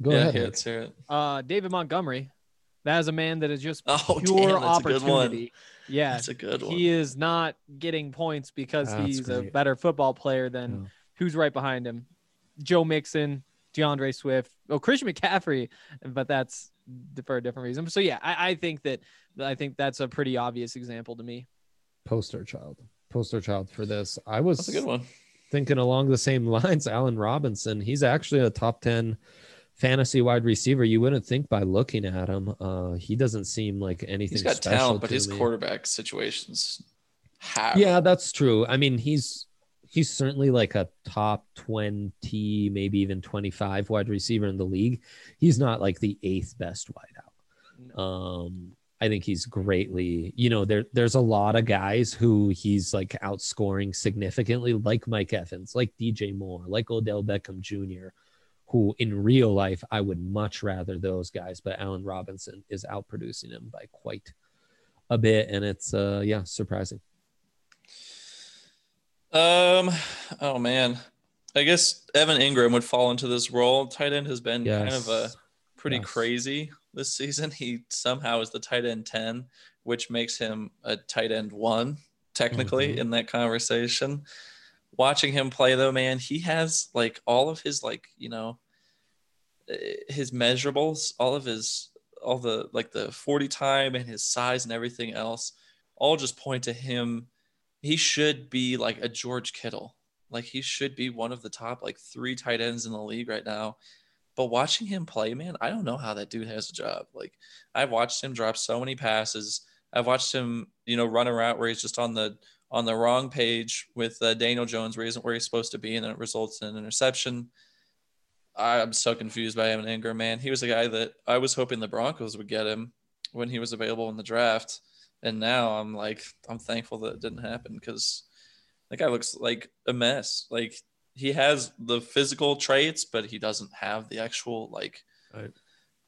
Go yeah, ahead. yeah, let's hear it. Uh, David Montgomery. That is a man that is just Oh, pure damn, that's a good one. opportunity. Yeah, That's a good one. he is not getting points because That's he's a better football player than Yeah. who's right behind him. Joe Mixon, D'Andre Swift, oh Christian McCaffrey, but that's for a different reason. So yeah, I, I think that I think that's a pretty obvious example to me. Poster child. Poster child for this. I was That's a good one. thinking along the same lines. Allen Robinson. He's actually a top 10 fantasy wide receiver. You wouldn't think by looking at him. Uh, he doesn't seem like anything He's got talent, but his me. quarterback situations have. Yeah, that's true. I mean, he's he's certainly like a top 20, maybe even 25 wide receiver in the league. He's not like the eighth best wideout. Um, I think he's greatly, you know, there there's a lot of guys who he's like outscoring significantly, like Mike Evans, like DJ Moore, like Odell Beckham Jr., who in real life I would much rather those guys, but Allen Robinson is outproducing him by quite a bit, and it's uh yeah, surprising. Um. Oh man, I guess Evan Engram would fall into this role. Tight end has been kind of a pretty Yes. crazy this season. He somehow is the tight end ten, which makes him a tight end one technically Mhm. in that conversation. Watching him play though, man, he has like all of his like you know eh, his measurables, all of his all the like the 40 time and his size and everything else all just point to him he should be like a George Kittle. Like he should be one of the top like three tight ends in the league right now. But watching him play, man, I don't know how that dude has a job. Like I've watched him drop so many passes. I've watched him, you know, run a route where he's just on the on the wrong page with uh, Daniel Jones, where he isn't where he's supposed to be, and then it results in an interception. I'm so confused by Evan Engram, man. He was a guy that I was hoping the Broncos would get him when he was available in the draft. And now I'm like, I'm thankful that it didn't happen because that guy looks like a mess. Like he has the physical traits, but he doesn't have the actual like Right.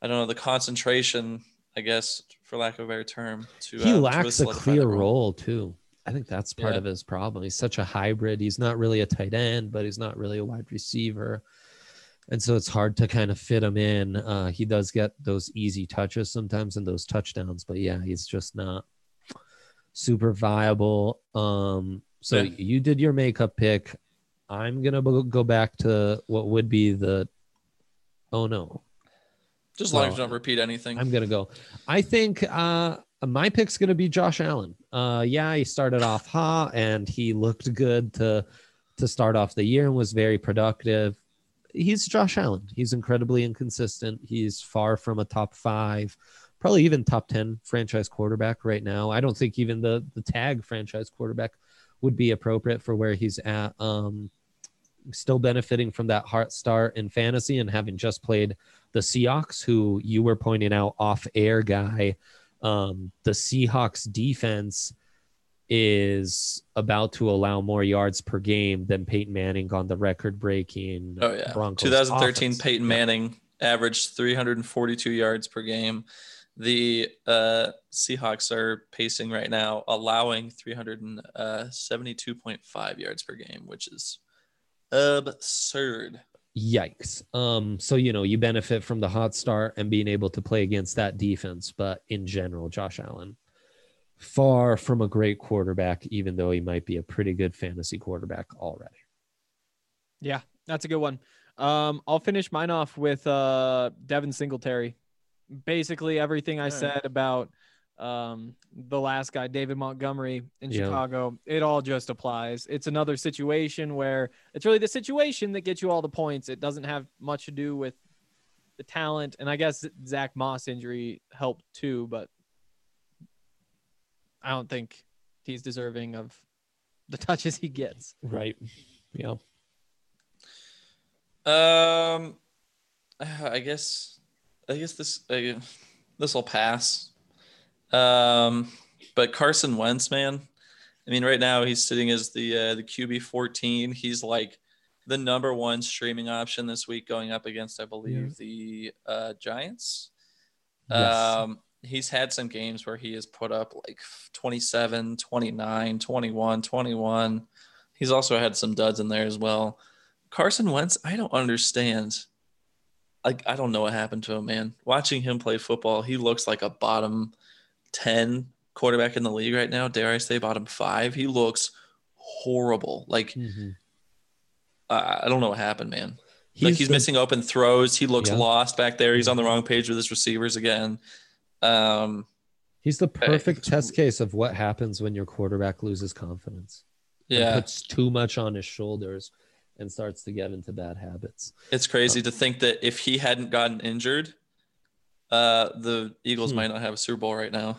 I don't know the concentration. I guess for lack of a better term, to he uh, to lacks a clear role too. I think that's part Yeah. of his problem. He's such a hybrid. He's not really a tight end, but he's not really a wide receiver. And so it's hard to kind of fit him in. Uh, he does get those easy touches sometimes and those touchdowns, but yeah, he's just not super viable. Um, so Yeah. you did your makeup pick. I'm gonna go back to what would be the. Oh no, Just long as don't repeat anything. I'm gonna go. I think uh my pick's gonna be Josh Allen. Uh yeah, he started off hot and he looked good to to start off the year and was very productive. He's Josh Allen. He's incredibly inconsistent. He's far from a top five, probably even top 10 franchise quarterback right now. I don't think even the the tag franchise quarterback would be appropriate for where he's at. Um still benefiting from that heart start in fantasy and having just played the Seahawks, who you were pointing out off air guy. Um, the Seahawks defense is about to allow more yards per game than Peyton Manning on the record breaking oh yeah. Broncos 2013 offense. Peyton. Manning averaged 342 yards per game. The uh, Seahawks are pacing right now, allowing 372.5 yards per game, which is absurd. Yikes. Um, so you know, you benefit from the hot start and being able to play against that defense, but in general, Josh Allen far from a great quarterback, even though he might be a pretty good fantasy quarterback already. Yeah, that's a good one. Um, I'll finish mine off with uh Devin Singletary. Basically everything I said about um the last guy, David Montgomery in Yeah. Chicago, it all just applies. It's another situation where it's really the situation that gets you all the points. It doesn't have much to do with the talent. And I guess Zack Moss injury helped too, but I don't think he's deserving of the touches he gets. Right. Yeah. Um, I guess, I guess this uh, this will pass. Um, but Carson Wentz, man, I mean, right now he's sitting as the uh, the QB fourteen. He's like the number one streaming option this week, going up against, I believe, the uh, Giants. Yes. Um, he's had some games where he has put up like 27, 29, 21, 21. He's also had some duds in there as well. Carson Wentz, I don't understand. Like, I don't know what happened to him, man. Watching him play football, he looks like a bottom 10 quarterback in the league right now. Dare I say bottom five? He looks horrible. Like, Mhm. I I don't know what happened, man. like he's the- missing open throws. He looks Yeah. lost back there. He's on the wrong page with his receivers again. Um, He's the perfect it's- test case of what happens when your quarterback loses confidence. yeah, puts too much on his shoulders and starts to get into bad habits. it's crazy to think that if he hadn't gotten injured, uh, the Eagles Hmm. might not have a Super Bowl right now.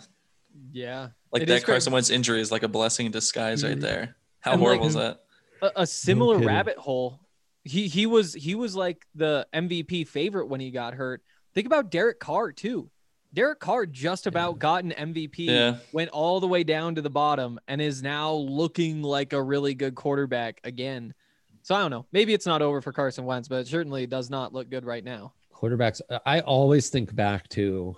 Yeah. Like It that is crazy. Carson Wentz injury is like a blessing in disguise right Mhm. there. How And, horrible like, is that? a, a similar kidding. rabbit hole. He he was he was like the MVP favorite when he got hurt. Think about Derek Carr too. Derek Carr just about got an MVP, Yeah. went all the way down to the bottom, and is now looking like a really good quarterback again. So I don't know. Maybe it's not over for Carson Wentz, but it certainly does not look good right now. Quarterbacks, I always think back to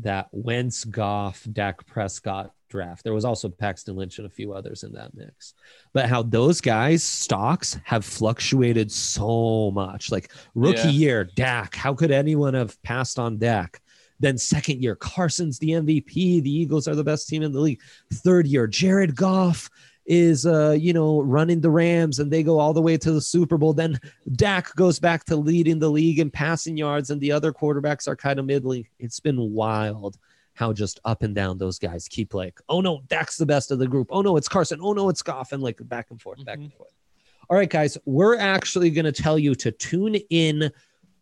that Wentz, Goff, Dak Prescott draft. There was also Paxton Lynch and a few others in that mix. But how those guys' stocks have fluctuated so much. Like rookie Yeah. year, Dak. How could anyone have passed on Dak? Then second year, Carson's the MVP. The Eagles are the best team in the league. Third year, Jared Goff is uh you know running the Rams and they go all the way to the Super Bowl. Then Dak goes back to leading the league in passing yards and the other quarterbacks are kind of middling. It's been wild how just up and down those guys keep like, oh no, Dak's the best of the group. Oh no, it's Carson. Oh no, it's Goff and like back and forth, back Mhm. and forth. All right, guys, we're actually going to tell you to tune in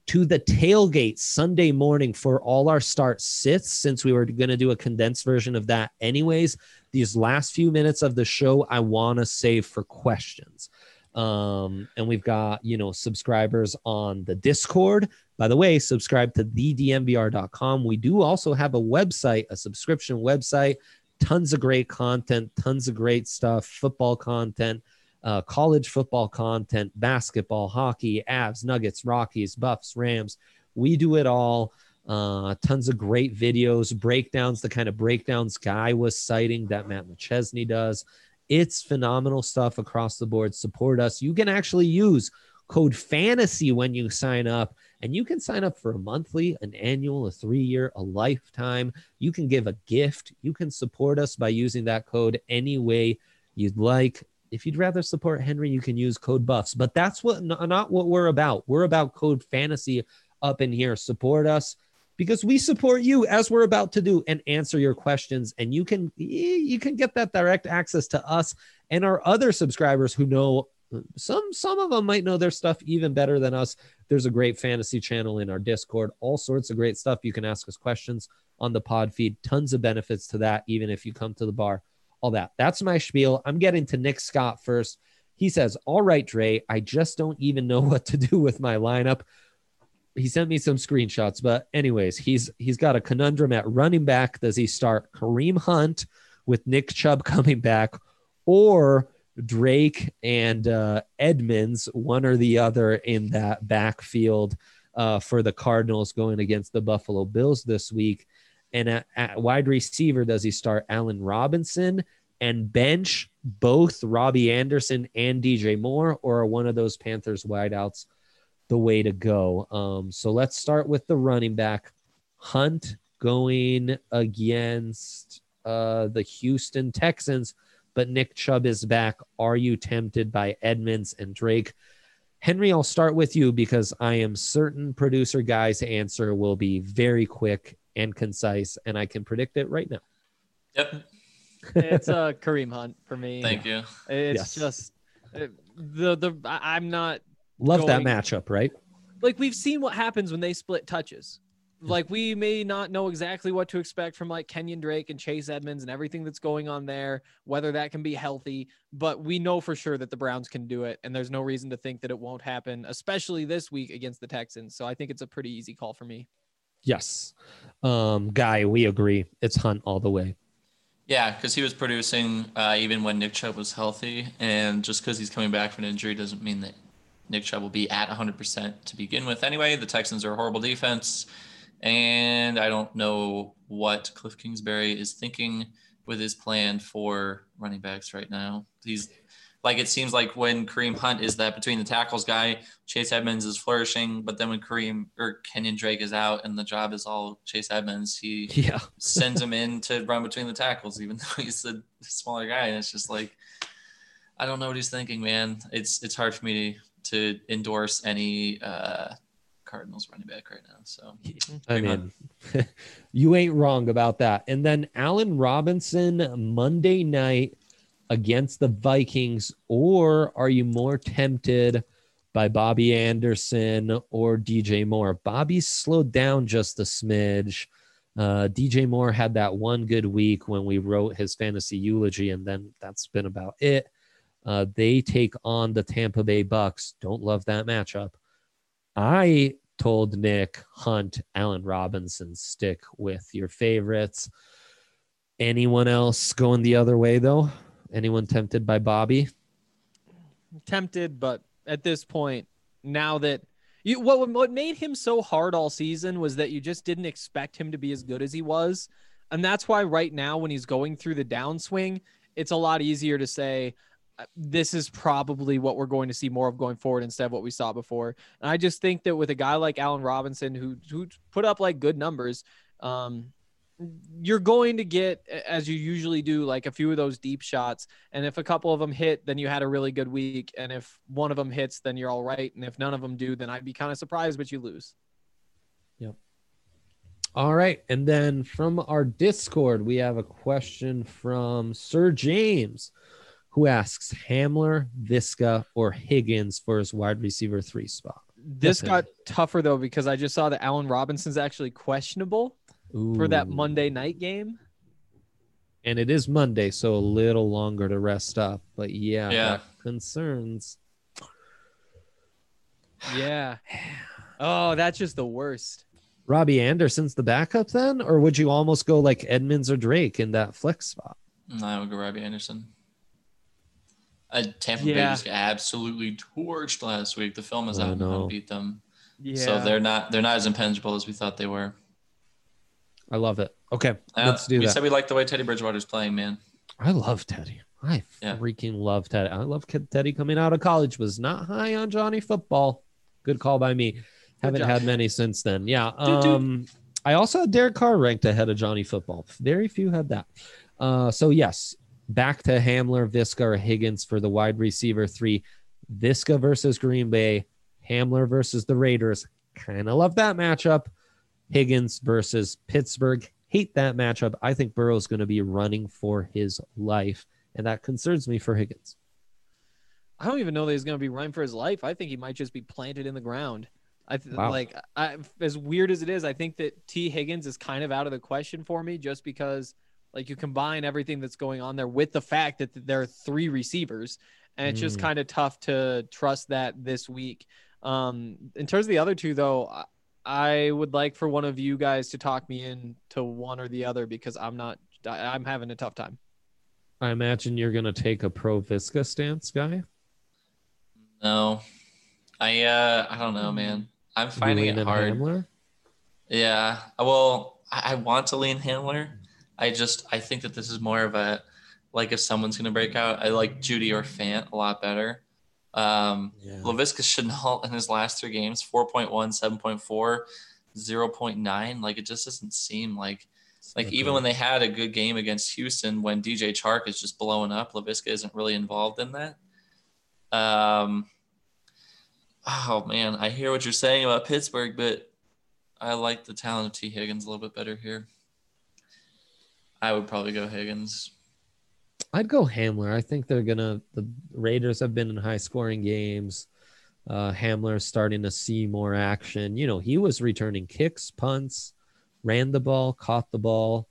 to the tailgate Sunday morning for all our start sits since we were going to do a condensed version of that anyways. These last few minutes of the show, I want to save for questions. Um, and we've got, you know, subscribers on the Discord. By the way, subscribe to thednvr.com. We do also have a website, a subscription website, tons of great content, tons of great stuff, football content, uh, college football content, basketball, hockey, Avs, Nuggets, Rockies, Buffs, Rams. We do it all. Uh, tons of great videos, breakdowns, the kind of breakdowns Guy was citing that Matt McChesney does. It's phenomenal stuff across the board. Support us. You can actually use code fantasy when you sign up and you can sign up for a monthly an annual a three year a lifetime you can give a gift you can support us by using that code any way you'd like if you'd rather support henry you can use code buffs but that's what not what we're about. We're about code fantasy up in here. Support us because we support you as we're about to do and answer your questions. And you can you can get that direct access to us and our other subscribers who know uh, some some of them might know their stuff even better than us. There's a great fantasy channel in our discord all sorts of great stuff. You can ask us questions on the pod feed. Tons of benefits to that even if you come to the bar all that. That's my spiel. I'm getting to nick scott first. He says all right dre i just don't even know what to do with my lineup. He sent me some screenshots but anyways he's he's got a conundrum at running back. Does he start kareem hunt with nick chubb coming back or Drake and uh, Edmonds, one or the other in that backfield uh, for the Cardinals going against the Buffalo Bills this week. And at, at wide receiver, does he start Allen Robinson and bench both Robbie Anderson and DJ Moore, or are one of those Panthers wideouts the way to go? Um, so let's start with the running back Hunt going against uh, the Houston Texans but Nick Chubb is back. Are you tempted by Edmonds and Drake? Henry, I'll start with you because I am certain producer guy's answer will be very quick and concise, and I can predict it right now. Yep. it's a Kareem Hunt for me. Thank you. It's Yes. just uh, the the I- I'm not Love that matchup, right? like we've seen what happens when they split touches. Like we may not know exactly what to expect from like Kenyon Drake and Chase Edmonds and everything that's going on there, whether that can be healthy, but we know for sure that the Browns can do it and there's no reason to think that it won't happen, especially this week against the Texans. So I think it's a pretty easy call for me. Yes. Um, Guy, we agree. It's Hunt all the way. Yeah, because he was producing uh, even when Nick Chubb was healthy, and just because he's coming back from an injury doesn't mean that Nick Chubb will be at 100% to begin with. Anyway, the Texans are a horrible defense, and I don't know what Cliff Kingsbury is thinking with his plan for running backs right now. He's like it seems like when Kareem Hunt is that between the tackles guy, Chase Edmonds is flourishing, but then when Kareem or Kenyon Drake is out and the job is all Chase Edmonds, he Yeah. sends him in to run between the tackles, even though he's a smaller guy. And it's just like, I don't know what he's thinking, man. It's it's hard for me to, to endorse any uh, Cardinals running back right now. So I mean, you ain't wrong about that. And then Allen Robinson Monday night against the Vikings, or are you more tempted by Robbie Anderson or DJ Moore? Bobby slowed down just a smidge. Uh, DJ Moore had that one good week when we wrote his fantasy eulogy, and then that's been about it. Uh, they take on the Tampa Bay Bucks. Don't love that matchup. I told Nick Hunt, Allen Robinson, stick with your favorites. Anyone else going the other way though? Anyone tempted by Bobby? tempted, but at this point, now that you what what made him so hard all season was that you just didn't expect him to be as good as he was. And that's why right now when he's going through the downswing, it's a lot easier to say uh, this is probably what we're going to see more of going forward instead of what we saw before. And I just think that with a guy like Allen Robinson who who put up like good numbers, um, you're going to get as you usually do like a few of those deep shots and if a couple of them hit then you had a really good week and if one of them hits then you're all right and if none of them do then i'd be kind of surprised but you lose yep All right. And then from our Discord, we have a question from Sir James who asks Hamler, Viska, or Higgins for his wide receiver three spot. this got tougher though because i just saw that allen robinson's actually questionable for that monday night game And it is Monday, so a little longer to rest up. But yeah, Yeah. that concerns. yeah oh that's just the worst Robbie Anderson's the backup then? Or would you almost go like Edmonds or Drake in that flex spot? No, I would go Robbie Anderson. Uh, Tampa Bay Yeah. just got absolutely torched last week. The film is I out on how know. beat them. yeah So they're not they're not as impenetrable as we thought they were. I love it. Okay, Uh, let's do we that. said we like the way Teddy Bridgewater's playing, man. I love Teddy. I Yeah. freaking love Teddy. I love Teddy coming out of college. Was not high on Johnny football. Good call by me. Haven't had many since then. Yeah. Um, I also had Derek Carr ranked ahead of Johnny football. Very few had that. Uh, so yes, back to Hamler, Viska, or Higgins for the wide receiver three. Viska versus Green Bay. Hamler versus the Raiders. Kind of love that matchup. Higgins versus Pittsburgh. Hate that matchup. I think Burrow's going to be running for his life, and that concerns me for Higgins. I don't even know that he's going to be running for his life. I think he might just be planted in the ground. I th- Wow. like I, as weird as it is, I think that Tee Higgins is kind of out of the question for me just because like you combine everything that's going on there with the fact that there are three receivers and it's just Mm. kind of tough to trust that this week. Um, in terms of the other two though, I, I would like for one of you guys to talk me in to one or the other because I'm not I, I'm having a tough time. I imagine you're going to take a pro Viska stance, guy. No, I uh, I don't know, man. I'm You finding it leaning hard. Hamler? Yeah. Well, I, I want to lean Hamler. I just I think that this is more of a like if someone's gonna break out, I like Jeudy or Fant a lot better. Um Yeah. Laviska Shenault in his last three games, 4.1, 7.4, 0.9. Like it just doesn't seem like like even when they had a good game against Houston when DJ Chark is just blowing up, Lavisca isn't really involved in that. Um oh man, I hear what you're saying about Pittsburgh, but I like the talent of Tee Higgins a little bit better here. I would probably go Higgins. I'd go Hamler. I think they're gonna. The Raiders have been in high scoring games. Uh, Hamler's starting to see more action. You know, he was returning kicks, punts, ran the ball, caught the ball.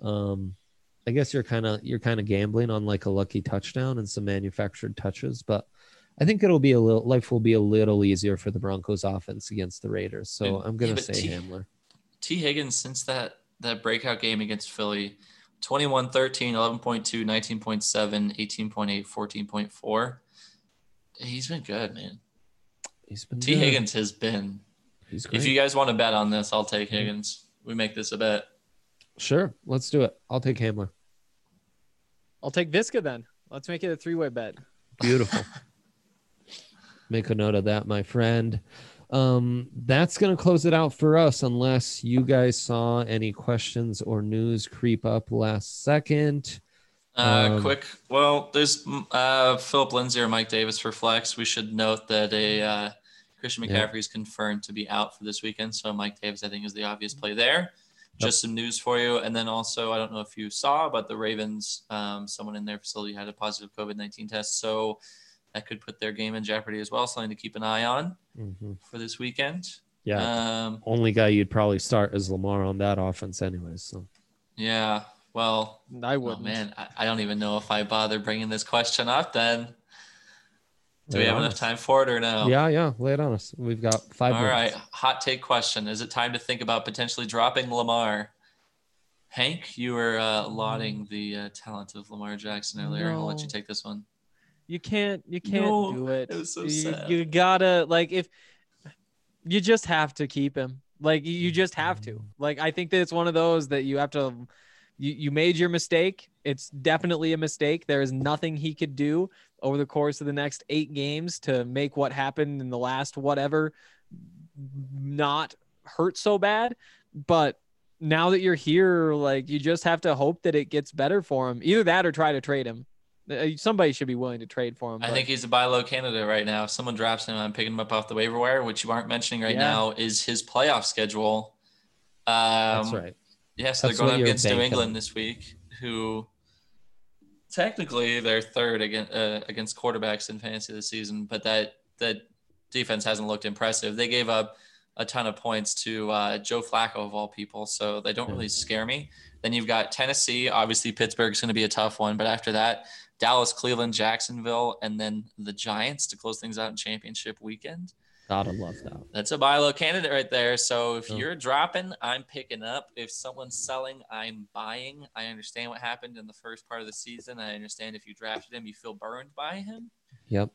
Um, I guess you're kind of you're kind of gambling on like a lucky touchdown and some manufactured touches, but I think it'll be a little life will be a little easier for the Broncos offense against the Raiders. So Yeah, I'm gonna but say T- Hamler. Tee Higgins, since that that breakout game against Philly, 21 13, 11.2, 19.7, 18.8, 14.4. He's been good, man. He's been T. good. Higgins has been. He's great. If you guys want to bet on this, I'll take mm-hmm. Higgins. We make this a bet. sure, let's do it. I'll take Hamler. I'll take Viska then. Let's make it a three way bet. Beautiful. Make a note of that, my friend. Um, that's going to close it out for us, unless you guys saw any questions or news creep up last second. Uh, Um, quick. Well, there's mm, uh, Phillip Lindsay or Mike Davis for flex. We should note that a uh, Christian Yeah. McCaffrey is confirmed to be out for this weekend. So Mike Davis, I think, is the obvious play there. Just some news for you, and then also I don't know if you saw, but the Ravens, um, someone in their facility had a positive COVID nineteen test, so that could put their game in jeopardy as well. Something to keep an eye on Mhm. for this weekend. Yeah. Um, Only guy you'd probably start is Lamar on that offense, anyways. So yeah. Well, I oh wouldn't. man, I, I don't even know if I bother bringing this question up. Then do Lay we have enough us. time for it or no? Yeah, yeah. Lay it on us. We've got five All right, minutes. hot take question. Is it time to think about potentially dropping Lamar? Hank, you were uh, lauding the uh, talent of Lamar Jackson earlier. I'll let you take this one. You can't you can't No, do it. it so you, you gotta like if you just have to keep him. Like you- just have to. Like I think that it's one of those that you have to you, you made your mistake. It's definitely a mistake. There is nothing he could do over the course of the next eight games to make what happened in the last whatever not hurt so bad. But now that you're here, like you just have to hope that it gets better for him. Either that or try to trade him. Uh, Somebody should be willing to trade for him. I but- think he's a buy low candidate right now. If someone drops him, I'm picking him up off the waiver wire, which you aren't mentioning right Yeah. now, is his playoff schedule. Um, That's right. Yeah, so That's they're going up against New England on. this week, who technically they're third against uh, against quarterbacks in fantasy this season, but that that defense hasn't looked impressive. They gave up a ton of points to uh, Joe Flacco of all people, so they don't really scare me. Then you've got Tennessee. Obviously, Pittsburgh's going to be a tough one, but after that, Dallas, Cleveland, Jacksonville, and then the Giants to close things out in championship weekend. Gotta love that. That's a buy low candidate right there. So if Yeah. you're dropping, I'm picking up. If someone's selling, I'm buying. I understand what happened in the first part of the season. I understand if you drafted him, you feel burned by him, Yep.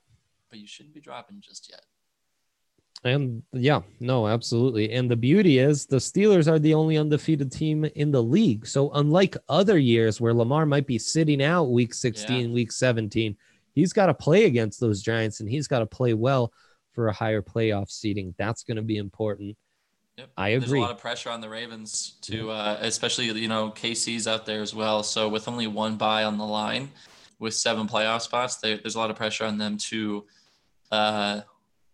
but you shouldn't be dropping just yet. And yeah, no, absolutely. And the beauty is the Steelers are the only undefeated team in the league. So unlike other years where Lamar might be sitting out week 16, week 17, he's got to play against those Giants and he's got to play well for a higher playoff seating. That's going to be important. Yep. I agree. There's a lot of pressure on the Ravens to, uh, especially you know KC's out there as well. So with only one bye on the line, with seven playoff spots, there, there's a lot of pressure on them to, uh,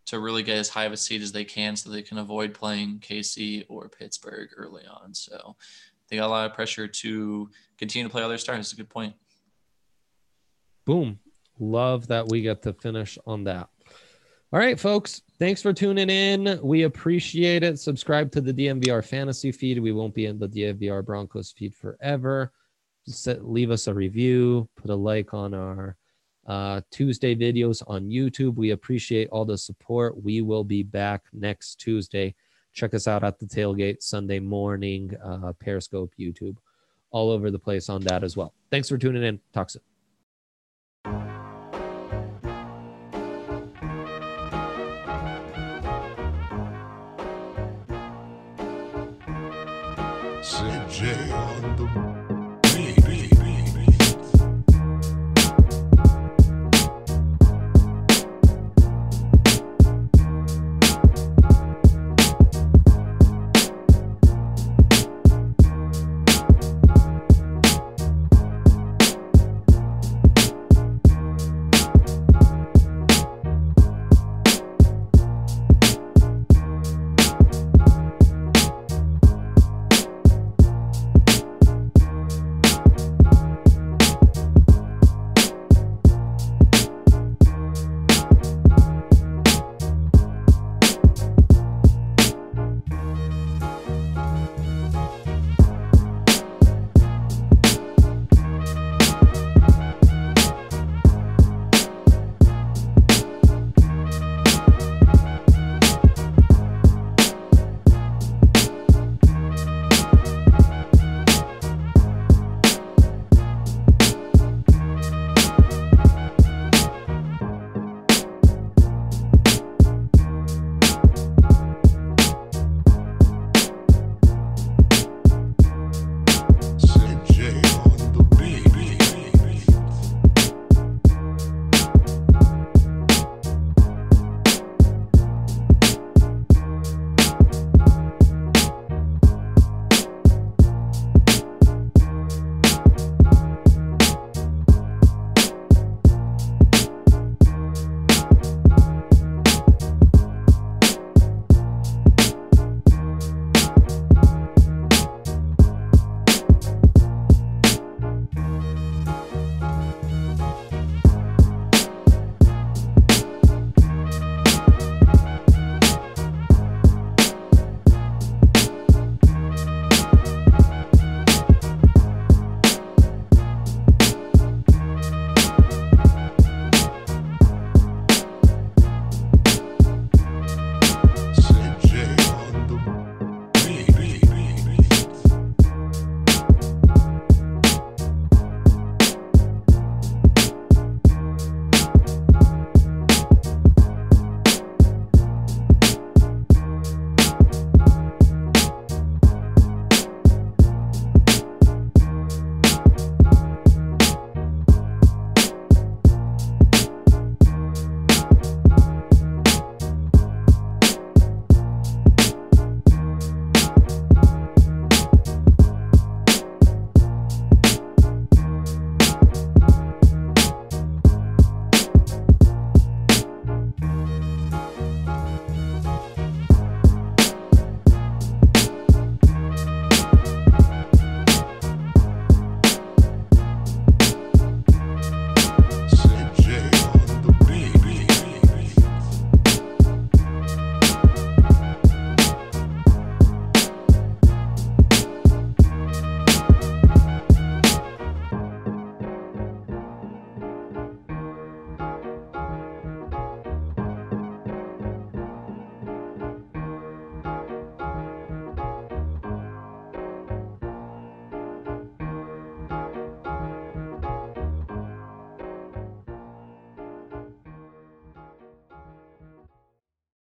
to really get as high of a seed as they can, so they can avoid playing KC or Pittsburgh early on. So they got a lot of pressure to continue to play all their stars. It's a good point. Boom. Love that we get to finish on that. All right, folks. Thanks for tuning in. We appreciate it. Subscribe to the DNVR fantasy feed. We won't be in the DNVR Broncos feed forever. Just leave us a review, put a like on our uh, Tuesday videos on YouTube. We appreciate all the support. We will be back next Tuesday. Check us out at the tailgate Sunday morning, uh, Periscope, YouTube, all over the place on that as well. Thanks for tuning in. Talk soon.